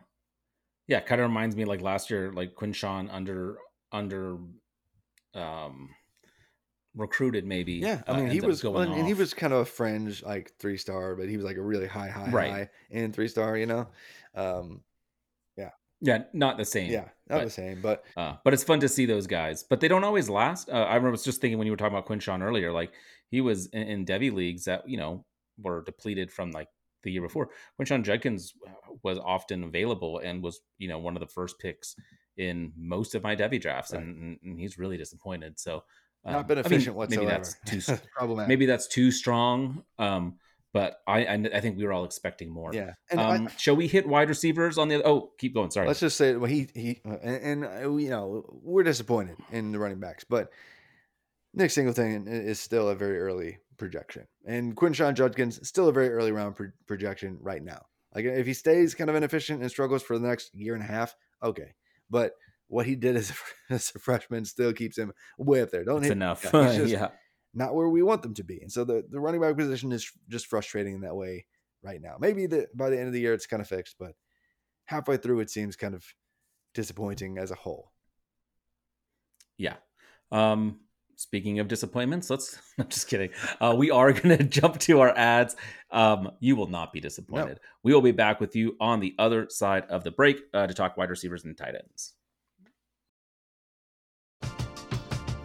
yeah, kind of reminds me like last year, like Quinshon under under um recruited maybe. Yeah, I uh, mean he was going well, and he was kind of a fringe like three star, but he was like a really high high Right. high and three star. You know, um, Yeah, not the same. Yeah, not but, the same, but uh, but it's fun to see those guys. But they don't always last. Uh, I remember was just thinking when you were talking about Quinshon earlier, like he was in, in Devy leagues that you know were depleted from like the year before. Quinshon Judkins uh, was often available and was you know one of the first picks in most of my Devy drafts, Right. and, and he's really disappointed. So um, not been I mean, efficient whatsoever. Maybe that's too problematic. maybe that's too strong. Um, but I, I I think we were all expecting more. yeah, and I- Um, shall we hit wide receivers on the? Oh, keep going. Sorry. Let's just say, well, he he, uh, and, and uh, you know, we're disappointed in the running backs, but Nick Singleton is still a very early projection, and Quinshon Judkins still a very early round pro- projection right now. Like if he stays kind of inefficient and struggles for the next year and a half, okay, but what he did as a, as a freshman still keeps him way up there. Don't it's hit enough. just yeah. Not where we want them to be, and so the the running back position is just frustrating in that way right now. Maybe the by the end of the year it's kind of fixed, but halfway through it seems kind of disappointing as a whole. Yeah. Um, speaking of disappointments, let's. I'm just kidding. Uh, we are going to jump to our ads. Um, you will not be disappointed. We will be back with you on the other side of the break uh, to talk wide receivers and tight ends.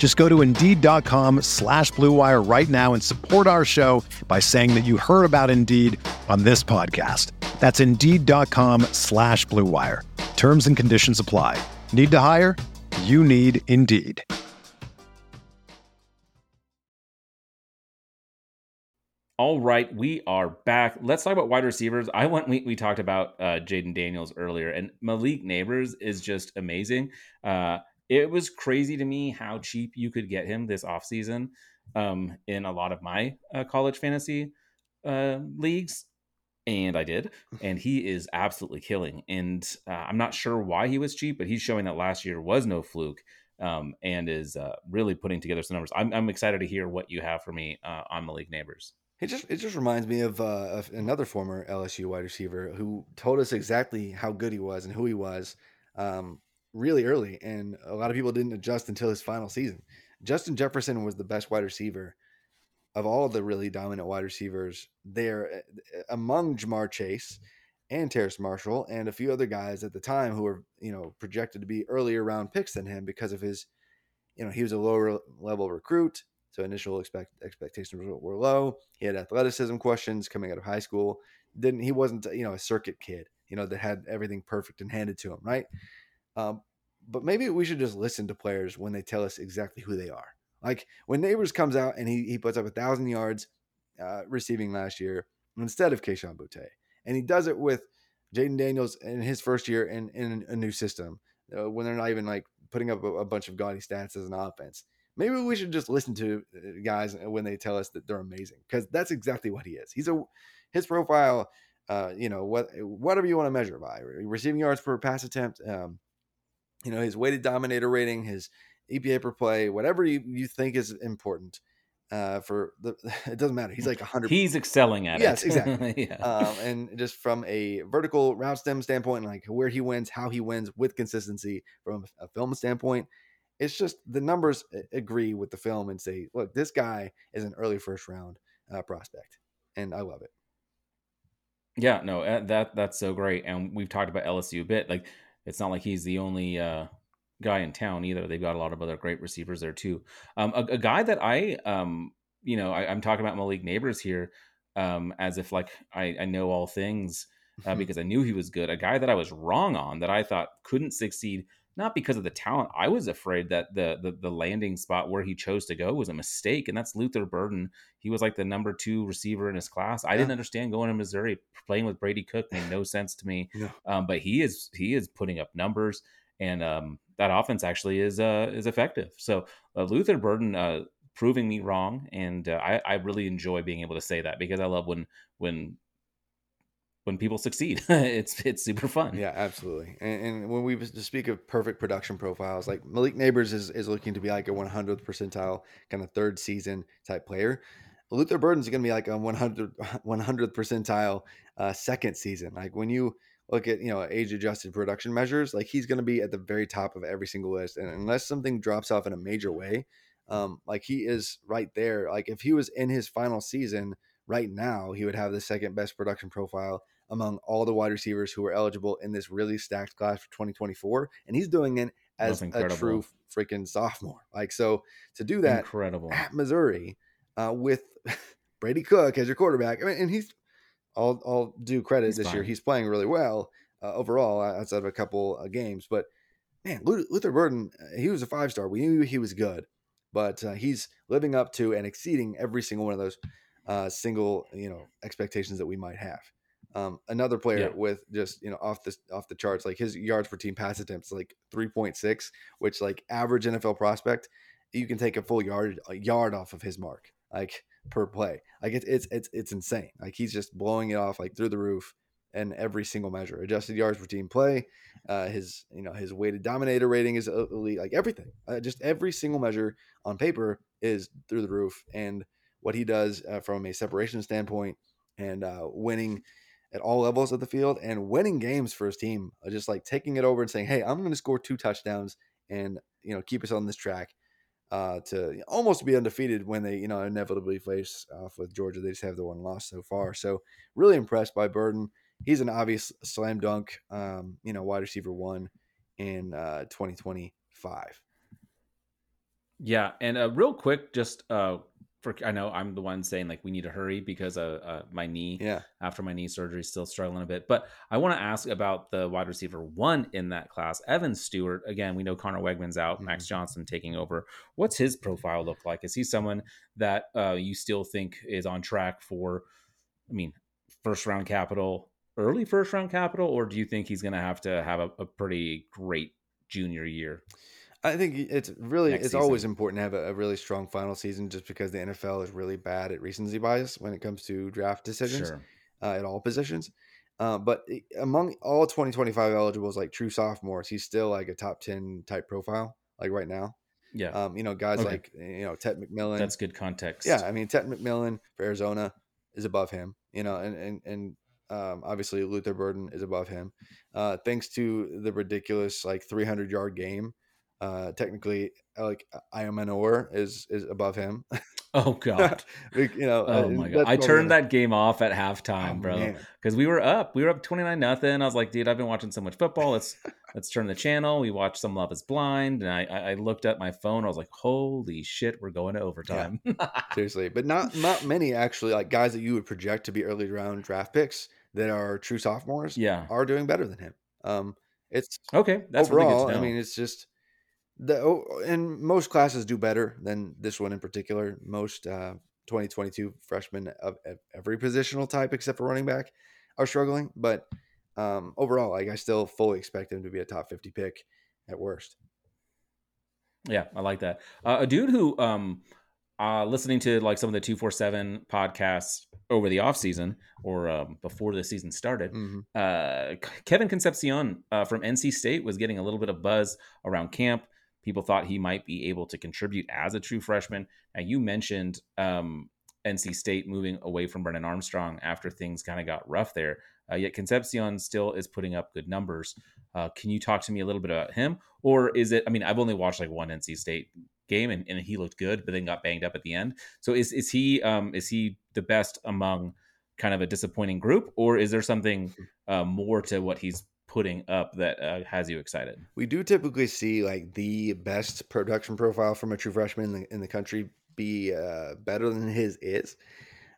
Just go to Indeed.com slash Blue Wire right now and support our show by saying that you heard about Indeed on this podcast. That's Indeed.com slash Blue Wire. Terms and conditions apply. Need to hire? You need Indeed. All right, we are back. Let's talk about wide receivers. I went. We, we talked about uh, Jayden Daniels earlier, and Malik Nabers is just amazing. Uh, it was crazy to me how cheap you could get him this offseason um, in a lot of my uh, college fantasy uh, leagues, and I did. And he is absolutely killing. And uh, I'm not sure why he was cheap, but he's showing that last year was no fluke. Um, and is uh, really putting together some numbers. I'm, I'm excited to hear what you have for me uh, on Malik Nabers. It just it just reminds me of, uh, of another former LSU wide receiver who told us exactly how good he was and who he was um, really early, and a lot of people didn't adjust until his final season. Justin Jefferson was the best wide receiver of all the really dominant wide receivers there, uh, among Ja'Marr Chase and Terrace Marshall and a few other guys at the time who were you know projected to be earlier round picks than him because of his you know he was a lower level recruit so initial expect expectations were, were low. He had athleticism questions coming out of high school. Didn't he wasn't you know a circuit kid, you know that had everything perfect and handed to him, right? Um, but maybe we should just listen to players when they tell us exactly who they are. Like when Nabers comes out and he he puts up a thousand yards uh, receiving last year instead of Kayshon Boutte, and he does it with Jayden Daniels in his first year in in a new system uh, when they're not even like putting up a, a bunch of gaudy stats as an offense maybe we should just listen to uh, guys when they tell us that they're amazing because that's exactly what he is. He's a his profile, uh, you know, what whatever you want to measure by receiving yards per pass attempt, um, you know, his weighted dominator rating, his EPA per play, whatever you, you think is important. Uh, for the it doesn't matter. He's like a hundred. He's excelling at yes, it. Yes, exactly. yeah. Um, and just from a vertical route stem standpoint, like where he wins, how he wins with consistency from a film standpoint, it's just the numbers agree with the film and say, look, this guy is an early first round uh, prospect, and I love it. Yeah, no, uh, that that's so great, and we've talked about LSU a bit. Like, it's not like he's the only uh, guy in town either. They've got a lot of other great receivers there too. Um, a, a guy that I, um, you know, I, I'm talking about Malik Nabers here, um, as if like I, I know all things uh, because I knew he was good. A guy that I was wrong on that I thought couldn't succeed not because of the talent. I was afraid that the, the the landing spot where he chose to go was a mistake, and that's Luther Burden. He was like the number two receiver in his class. I Yeah. didn't understand going to Missouri playing with Brady Cook made no sense to me. No. Um, but he is he is putting up numbers, and um, that offense actually is uh, is effective. So uh, Luther Burden uh, proving me wrong, and uh, I, I really enjoy being able to say that because I love when when when people succeed. it's it's super fun. Yeah, absolutely. And, and when we speak of perfect production profiles, like Malik Nabers is, is looking to be like a 100th percentile kind of third season type player. Luther Burden's going to be like a 100 100th percentile uh, second season. Like when you look at you know age adjusted production measures, like he's going to be at the very top of every single list. And unless something drops off in a major way, um, like he is right there. Like if he was in his final season right now, he would have the second best production profile among all the wide receivers who are eligible in this really stacked class for 2024. And he's doing it as a true freaking sophomore. Like, so to do that Incredible. at Missouri uh, with Brady Cook as your quarterback, I mean, and he's, I'll, I'll do credit He's this year. He's playing really well uh, overall outside of a couple uh, games. But man, Luther, Burden, he was a five star. We knew he was good, but uh, he's living up to and exceeding every single one of those uh, single you know expectations that we might have. Um, another player Yeah. with just you know off the off the charts, like his yards per team pass attempts, like three point six, which like average NFL prospect, you can take a full yard a yard off of his mark, like per play. Like it's it's it's it's insane. Like he's just blowing it off like through the roof and every single measure. Adjusted yards per team play, uh, his you know his weighted dominator rating is elite. Like everything, uh, just every single measure on paper is through the roof. And what he does uh, from a separation standpoint and uh, winning at all levels of the field and winning games for his team, uh, just like taking it over and saying, "Hey, I'm going to score two touchdowns and you know keep us on this track." Uh, to almost be undefeated when they, you know, inevitably face off with Georgia. They just have the one loss so far. So really impressed by Burden he's an obvious slam dunk, um, you know, wide receiver one in uh, 2025. Yeah, and uh, real quick, just uh, for I know I'm the one saying like we need to hurry because uh, uh my knee Yeah. after my knee surgery is still struggling a bit. But I want to ask about the wide receiver one in that class, Evan Stewart. Again, we know Conner Weigman's out, Max Mhm. Johnson taking over. What's his profile look like? Is he someone that uh, you still think is on track for? I mean, first round capital, early first round capital, or do you think he's going to have to have a, a pretty great junior year? I think it's really Next it's always important to have a, a really strong final season just because the NFL is really bad at recency bias when it comes to draft decisions Sure. uh, at all positions. Uh, but among all 2025 eligibles, like true sophomores, he's still like a top 10 type profile, like right now. Yeah, Um, you know, guys Okay. like, you know, Tet McMillan. that's good context. Yeah, I mean, Tet McMillan for Arizona is above him, you know, and and and um, obviously Luther Burden is above him, uh, thanks to the ridiculous like 300 yard game. Uh, technically, like i am Iomanor is is above him. Oh God. you know, uh, Oh my god! I turned that game off at oh, halftime, bro, because we were up. We were up twenty nine nothing. I was like, dude, I've been watching so much football. Let's let's turn the channel. We watched some Love Is Blind, and I I looked at my phone. I was like, holy shit, we're going to overtime. seriously, but not not many actually like guys that you would project to be early round draft picks that are true sophomores yeah. are doing better than him. Um, it's Okay, that's overall, really good to know. I mean, it's just the oh, and most classes do better than this one in particular. Most uh, 2022 freshmen of, of every positional type except for running back are struggling, but um, overall, like I still fully expect him to be a top 50 pick at worst. Yeah, I like that. Uh, a dude who um uh listening to like some of the 247 podcasts over the off season or um, before the season started, Mhm. uh, Kevin Concepcion uh, from NC State was getting a little bit of buzz around camp. People thought he might be able to contribute as a true freshman. Now, you mentioned um, NC State moving away from Brennan Armstrong after things kind of got rough there. Uh, yet Concepcion still is putting up good numbers. Uh, can you talk to me a little bit about him? Or is it, I mean, I've only watched like one NC State game and, and he looked good, but then got banged up at the end. So is, is he um, is he the best among kind of a disappointing group, or is there something uh, more to what he's putting up that uh, has you excited? We do typically see like the best production profile from a true freshman in the, in the country be uh, better than his is.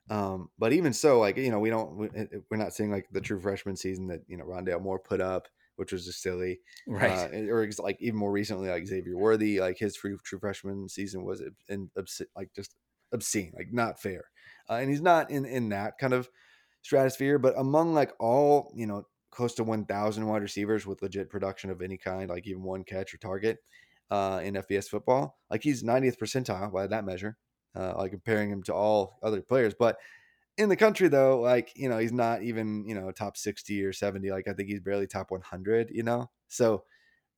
Um, but even so, like you know, we don't we, we're not seeing like the true freshman season that you know Rondale Moore put up which was just silly. Right. Uh, or ex- like even more recently, like Xavier Worthy, like his true true freshman season was in, like just obscene, like not fair. Uh, and he's not in in that kind of stratosphere, but among like all you know close to 1,000 wide receivers with legit production of any kind, like even one catch or target uh, in FBS football, like he's 90th percentile by that measure, uh, like comparing him to all other players. But in the country, though, like you know, he's not even you know top 60 or 70. Like I think he's barely top 100. You know, so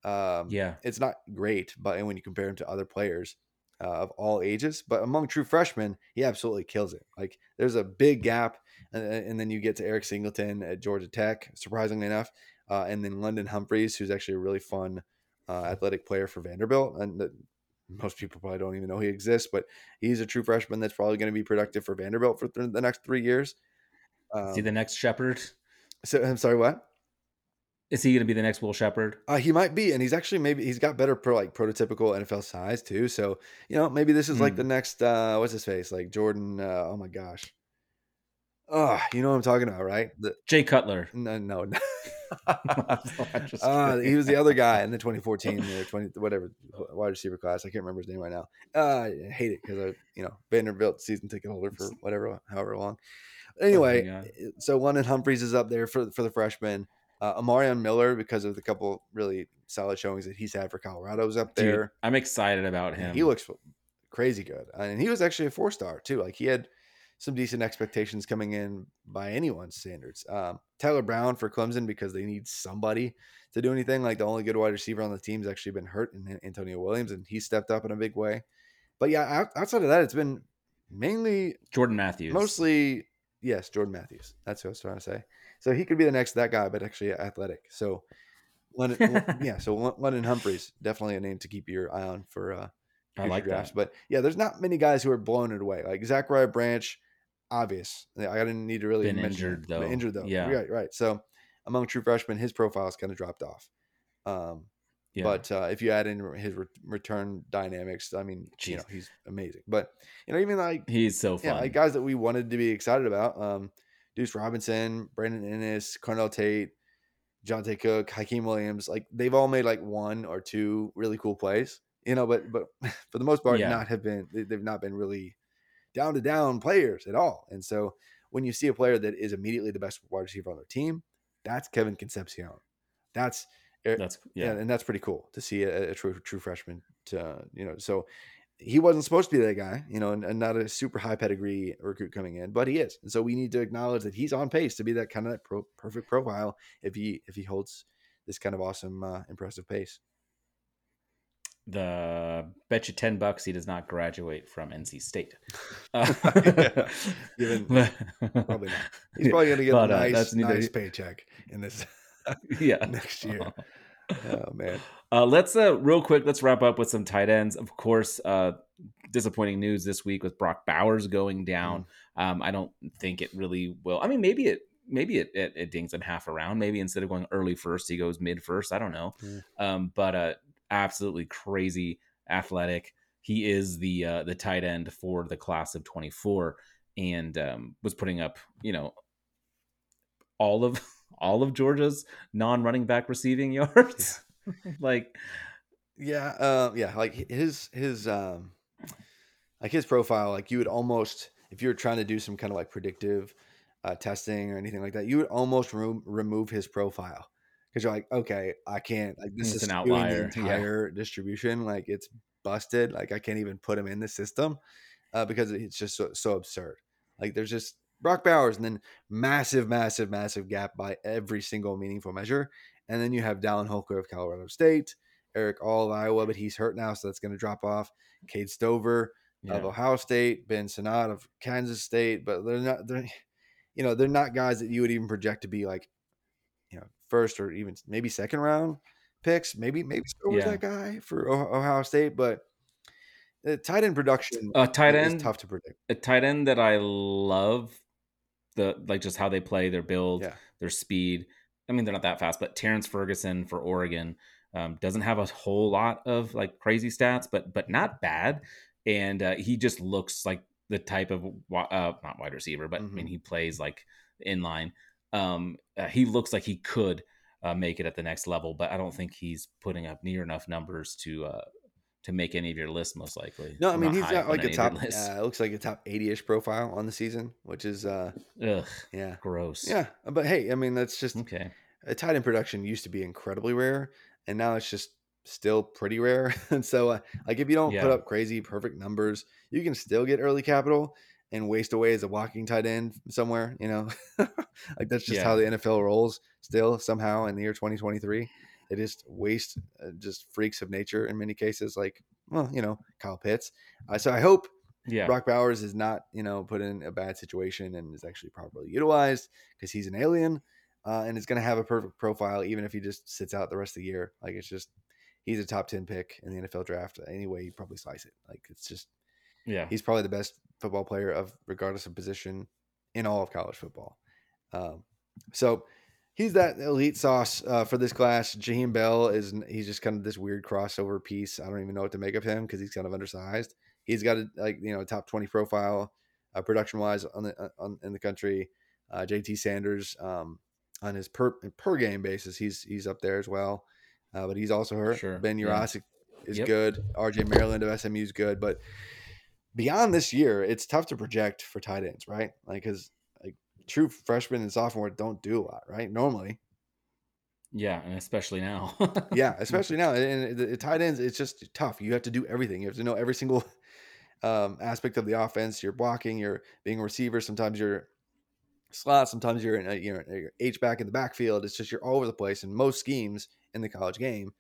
um, yeah. it's not great, but when you compare him to other players uh, of all ages, but among true freshmen, he absolutely kills it. Like there's a big gap, and, and then you get to Eric Singleton at Georgia Tech, surprisingly enough, uh, and then London Humphreys, who's actually a really fun uh, athletic player for Vanderbilt, and that most people probably don't even know he exists, but he's a true freshman that's probably going to be productive for Vanderbilt for th- the next three years. Is he Um, the next Sheppard? so I'm sorry, what? Is he going to be the next Will Sheppard? Uh, he might be, and he's actually maybe he's got better pro like prototypical NFL size too. So you know maybe this is like Hmm. the next uh, what's his face like Jordan. Uh, oh my gosh, oh you know what I'm talking about, right? The, Jay Cutler. no, no, no. Uh, he was the other guy in the 2014 or 20 whatever wide receiver class. I can't remember his name right now. Uh, I hate it because I you know Vanderbilt season ticket holder for whatever however long. Anyway, God. so London Humphreys is up there for for the freshman. Uh, Omarion Miller, because of the couple really solid showings that he's had for Colorado, is up Dude, there. I'm excited about him. He looks crazy good, and he was actually a four star too. Like he had some decent expectations coming in by anyone's standards. Um, Tyler Brown for Clemson because they need somebody to do anything. Like the only good wide receiver on the team's actually been hurt in Antonio Williams, and he stepped up in a big way. But yeah, outside of that, it's been mainly Jordan Matthews. mostly yes, Jordan Matthews. That's what I was trying to say. So he could be the next that guy, but actually athletic. So London, yeah. So London Humphreys definitely a name to keep your eye on for uh, I like drafts. that. But yeah, there's not many guys who are blowing it away. Like Zachariah Branch, obvious. I didn't need to really Been mention injured, though. Injured though. Yeah. Right. Right. So among true freshmen, his profile's kind of dropped off. Um, Yeah. but uh, if you add in his re- return dynamics, I mean, you know, he's amazing. But you know, even like he's so fun. yeah, like guys that we wanted to be excited about. Um, Deuce Robinson, Brandon Inniss, Carnell Tate, Jonte Cook, Hakeem Williams, like they've all made like one or two really cool plays, you know, but but for the most part, Yeah. not have been they- they've not been really down to down players at all. And so when you see a player that is immediately the best wide receiver on their team, that's Kevin Concepcion. That's That's yeah, yeah. and that's pretty cool to see a, a true true freshman. To you know, so he wasn't supposed to be that guy, you know, and, and not a super high pedigree recruit coming in, but he is, and so we need to acknowledge that he's on pace to be that kind of that pro, perfect profile if he if he holds this kind of awesome, uh, impressive pace. The bet you ten bucks he does not graduate from NC State. Uh, Yeah, Probably not. He's probably going to get But, a uh, nice, neither- nice paycheck in this yeah. next year. Oh man, Uh, let's uh, real quick. Let's wrap up with some tight ends. Of course, uh, disappointing news this week with Brock Bowers going down. Um, I don't think it really will. I mean, maybe it maybe it, it, it dings him half around. Maybe instead of going early first, he goes mid first. I don't know. Mm. Um, but uh, absolutely crazy athletic. He is the uh, the tight end for the class of twenty four, and um, was putting up you know all of all of Georgia's non running back receiving yards. like Yeah, uh, yeah, like his his um like his profile, like you would almost if you were trying to do some kind of like predictive uh, testing or anything like that, you would almost remo- remove his profile because you're like, okay, I can't like this It's is an outlier, The yeah. entire distribution, like it's busted. Like I can't even put him in the system uh, because it's just so, so absurd. Like there's just Brock Bowers and then massive, massive, massive gap by every single meaningful measure. And then you have Dallin Holker of Colorado State, Erick All of Iowa, but he's hurt now, so that's going to drop off. Cade Stover yeah. of Ohio State, Ben Sinnott of Kansas State, but they're not they're you know, they're not guys that you would even project to be like, first or even maybe second round picks. Maybe maybe Stover's Yeah. that guy for Oh- Ohio State, but the tight end production Uh, tight is end, tough to predict. a tight end that I love the like just how they play, their build, Yeah. their speed. I mean, they're not that fast, but Terrance Ferguson for Oregon um, doesn't have a whole lot of like crazy stats, but but not bad. And uh, he just looks like the type of uh, not wide receiver, but I mean Mhm. he plays like in line. Um, uh, he looks like he could uh, make it at the next level. But I don't think he's putting up near enough numbers to uh, to make any of your lists. Most likely, No, I mean not he's got like a any of your top. Uh, it looks like a top eighty-ish profile on the season, which is uh Ugh, yeah gross. yeah. But hey, I mean that's just Okay. a tight end production used to be incredibly rare, and now it's just still pretty rare. and so, uh, like, if you don't put up crazy perfect numbers, you can still get early capital and waste away as a walking tight end somewhere. You know, like that's just how the NFL rolls. Still, somehow in the year 2023, they just waste uh, just freaks of nature in many cases. Like, well, you know, Kyle Pitts. Uh, so I hope Yeah. Brock Bowers is not, you know, put in a bad situation and is actually properly utilized because he's an alien uh, and is going to have a perfect profile even if he just sits out the rest of the year. Like it's just he's a top ten pick in the NFL draft anyway. You probably slice it. Like it's just Yeah. he's probably the best football player of regardless of position in all of college football. Um, so he's that elite sauce uh, for this class. Jaheim Bell is he's just kind of this weird crossover piece. I don't even know what to make of him because he's kind of undersized. He's got a like you know top twenty profile uh, production wise on the on in the country. Uh, JT Sanders um, on his per per game basis, he's he's up there as well. Uh, but he's also hurt. Sure, Ben yeah. Yurosek is Yep. good. RJ Maryland of SMU is good, but beyond this year, it's tough to project for tight ends, right? Like, because like true freshmen and sophomore don't do a lot, right? Normally, Yeah, and especially now. yeah, especially now. And the, tight ends, it's just tough. You have to do everything. You have to know every single um, aspect of the offense. You're blocking. You're being a receiver. Sometimes you're slot. Sometimes you're in a, you're a H back in the backfield. It's just you're all over the place in most schemes in the college game.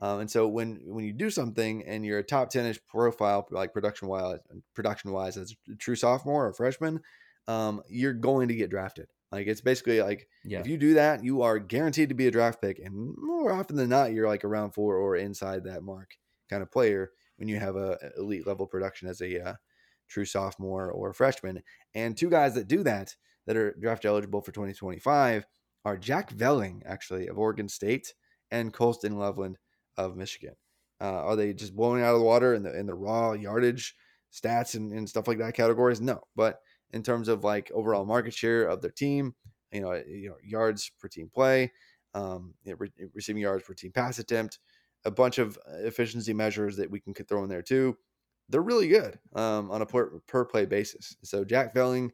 Um, and so when when you do something and you're a top ten ish profile, like production wise, production wise as a true sophomore or freshman, um, you're going to get drafted. Like it's basically like yeah. if you do that, you are guaranteed to be a draft pick, and more often than not, you're like around four or inside that mark kind of player when you have a a elite level production as a uh, true sophomore or freshman. And two guys that do that that are draft eligible for 2025 are Jack Velling, actually of Oregon State, and Colston Loveland of Michigan. Uh, are they just blowing out of the water in the in the raw yardage stats and, and stuff like that categories? No, but in terms of like overall market share of their team, you know, you know, yards per team play, um, you know, re- receiving yards per team pass attempt, a bunch of efficiency measures that we can throw in there too. They're really good um, on a per, per play basis. So Jack Velling,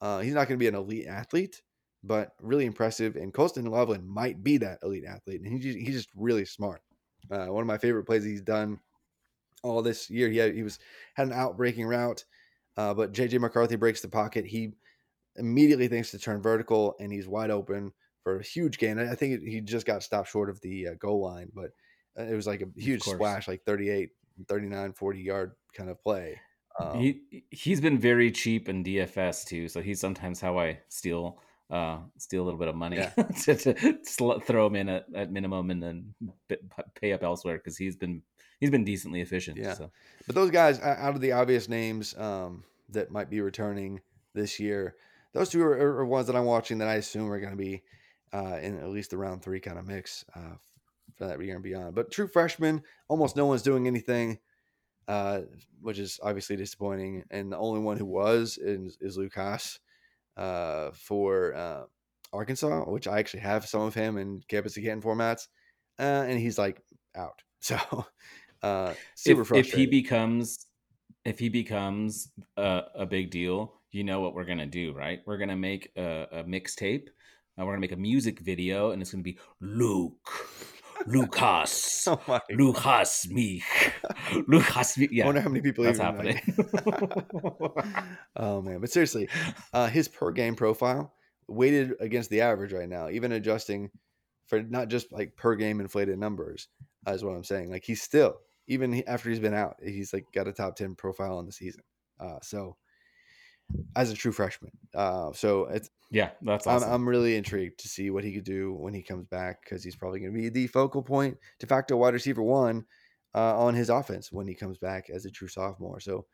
uh, he's not going to be an elite athlete, but really impressive. And Colston Loveland might be that elite athlete, and he's he's just really smart. Uh, one of my favorite plays he's done all this year. He had, he was had an outbreaking route, uh, but JJ McCarthy breaks the pocket. He immediately thinks to turn vertical, and he's wide open for a huge gain. I think he just got stopped short of the uh, goal line, but uh, it was like a huge splash, like 38, 39, 40 yard kind of play. Um, he he's been very cheap in DFS too, so he's sometimes how I steal uh steal a little bit of money Yeah. to, to sl- throw him in at, at minimum and then b- pay up elsewhere because he's been he's been decently efficient. Yeah. So But those guys, out of the obvious names um, that might be returning this year, those two are, are ones that I'm watching that I assume are going to be uh, in at least the round three kind of mix uh, for that year and beyond. But true freshmen, almost no one's doing anything, uh, which is obviously disappointing. And the only one who was is, is Luke Hasz uh, for uh, Arkansas, which I actually have some of him in campus Canton formats, uh, and he's like out. So uh, super if, if he becomes if he becomes a, a big deal, you know what we're gonna do, right? We're gonna make a, a mixtape. Uh, we're gonna make a music video, and it's gonna be Luke, Lucas, Oh my Lucas me, Lucas. I Yeah, wonder how many people that's even, like- oh man, but seriously, uh, his per game profile weighted against the average right now, even adjusting for not just like per game inflated numbers, uh, is what I'm saying. Like he's still even after he's been out, he's like got a top ten profile on the season. Uh, so as a true freshman, uh, so it's yeah, that's I'm. I'm really intrigued to see what he could do when he comes back because he's probably going to be the focal point, de facto wide receiver one uh, on his offense when he comes back as a true sophomore. So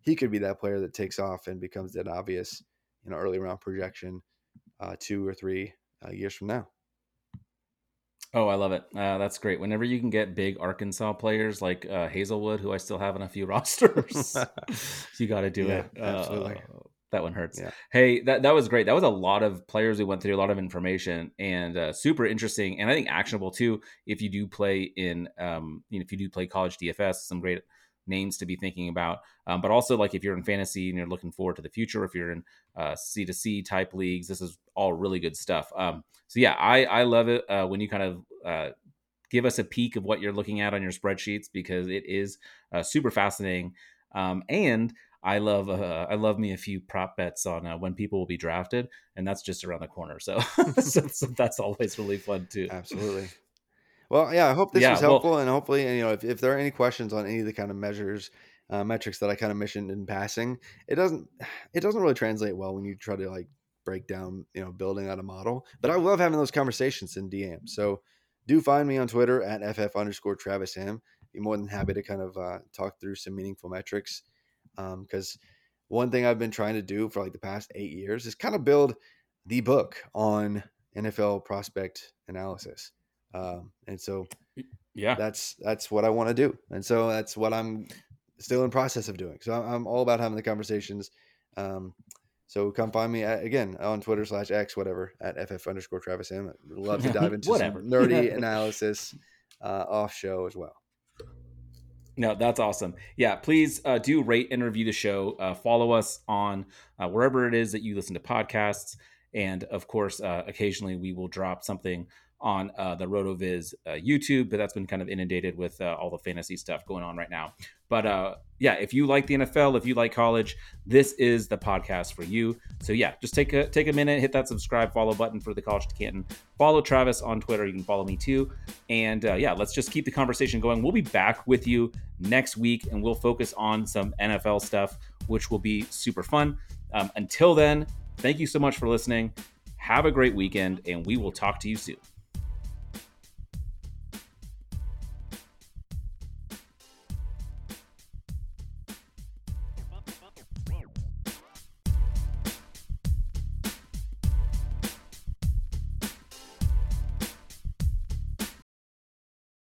he could be that player that takes off and becomes that obvious, you know, early round projection uh, two or three uh, years from now. Oh, I love it. Uh, that's great. Whenever you can get big Arkansas players like uh, Hazelwood, who I still have on a few rosters, you got to do Yeah, it. absolutely. Uh, that one hurts. Yeah. Hey, that that was great. That was a lot of players we went through, a lot of information, and uh, super interesting, and I think actionable too. If you do play in, um, you know, if you do play college DFS, some great names to be thinking about. Um, but also, like if you're in fantasy and you're looking forward to the future, if you're in uh, C to C type leagues, this is all really good stuff. Um, so yeah, I I love it uh, when you kind of uh, give us a peek of what you're looking at on your spreadsheets because it is uh, super fascinating. Um, and I love uh, I love me a few prop bets on uh, when people will be drafted, and that's just around the corner. So, so, so that's always really fun too. Absolutely. Well, yeah, I hope this Yeah, was well- helpful, and hopefully, you know, if, if there are any questions on any of the kind of measures, uh, metrics that I kind of mentioned in passing, it doesn't it doesn't really translate well when you try to like break down, you know, building out a model. But I love having those conversations in DM. So do find me on Twitter at ff underscore Travis M. Be more than happy to kind of uh, talk through some meaningful metrics. Because one thing I've been trying to do for like the past eight years is kind of build the book on NFL prospect analysis. Um, and so Yeah, that's that's what I want to do, and so that's what I'm still in process of doing. So I'm, I'm all about having the conversations. Um, so come find me at, again on Twitter slash X whatever at ff underscore Travis M. I'd love to dive into some nerdy analysis uh, off show as well. No, that's awesome. Yeah, please uh, do rate and review the show. Uh, follow us on uh, wherever it is that you listen to podcasts. And of course, uh, occasionally we will drop something on uh, the RotoViz uh, YouTube, but that's been kind of inundated with uh, all the fantasy stuff going on right now. But uh, yeah, if you like the NFL, if you like college, this is the podcast for you. So yeah, just take a take a minute, hit that subscribe, follow button for the College to Canton. Follow Travis on Twitter. You can follow me too. And uh, yeah, let's just keep the conversation going. We'll be back with you next week, and we'll focus on some NFL stuff, which will be super fun. Um, until then, thank you so much for listening. Have a great weekend, and we will talk to you soon.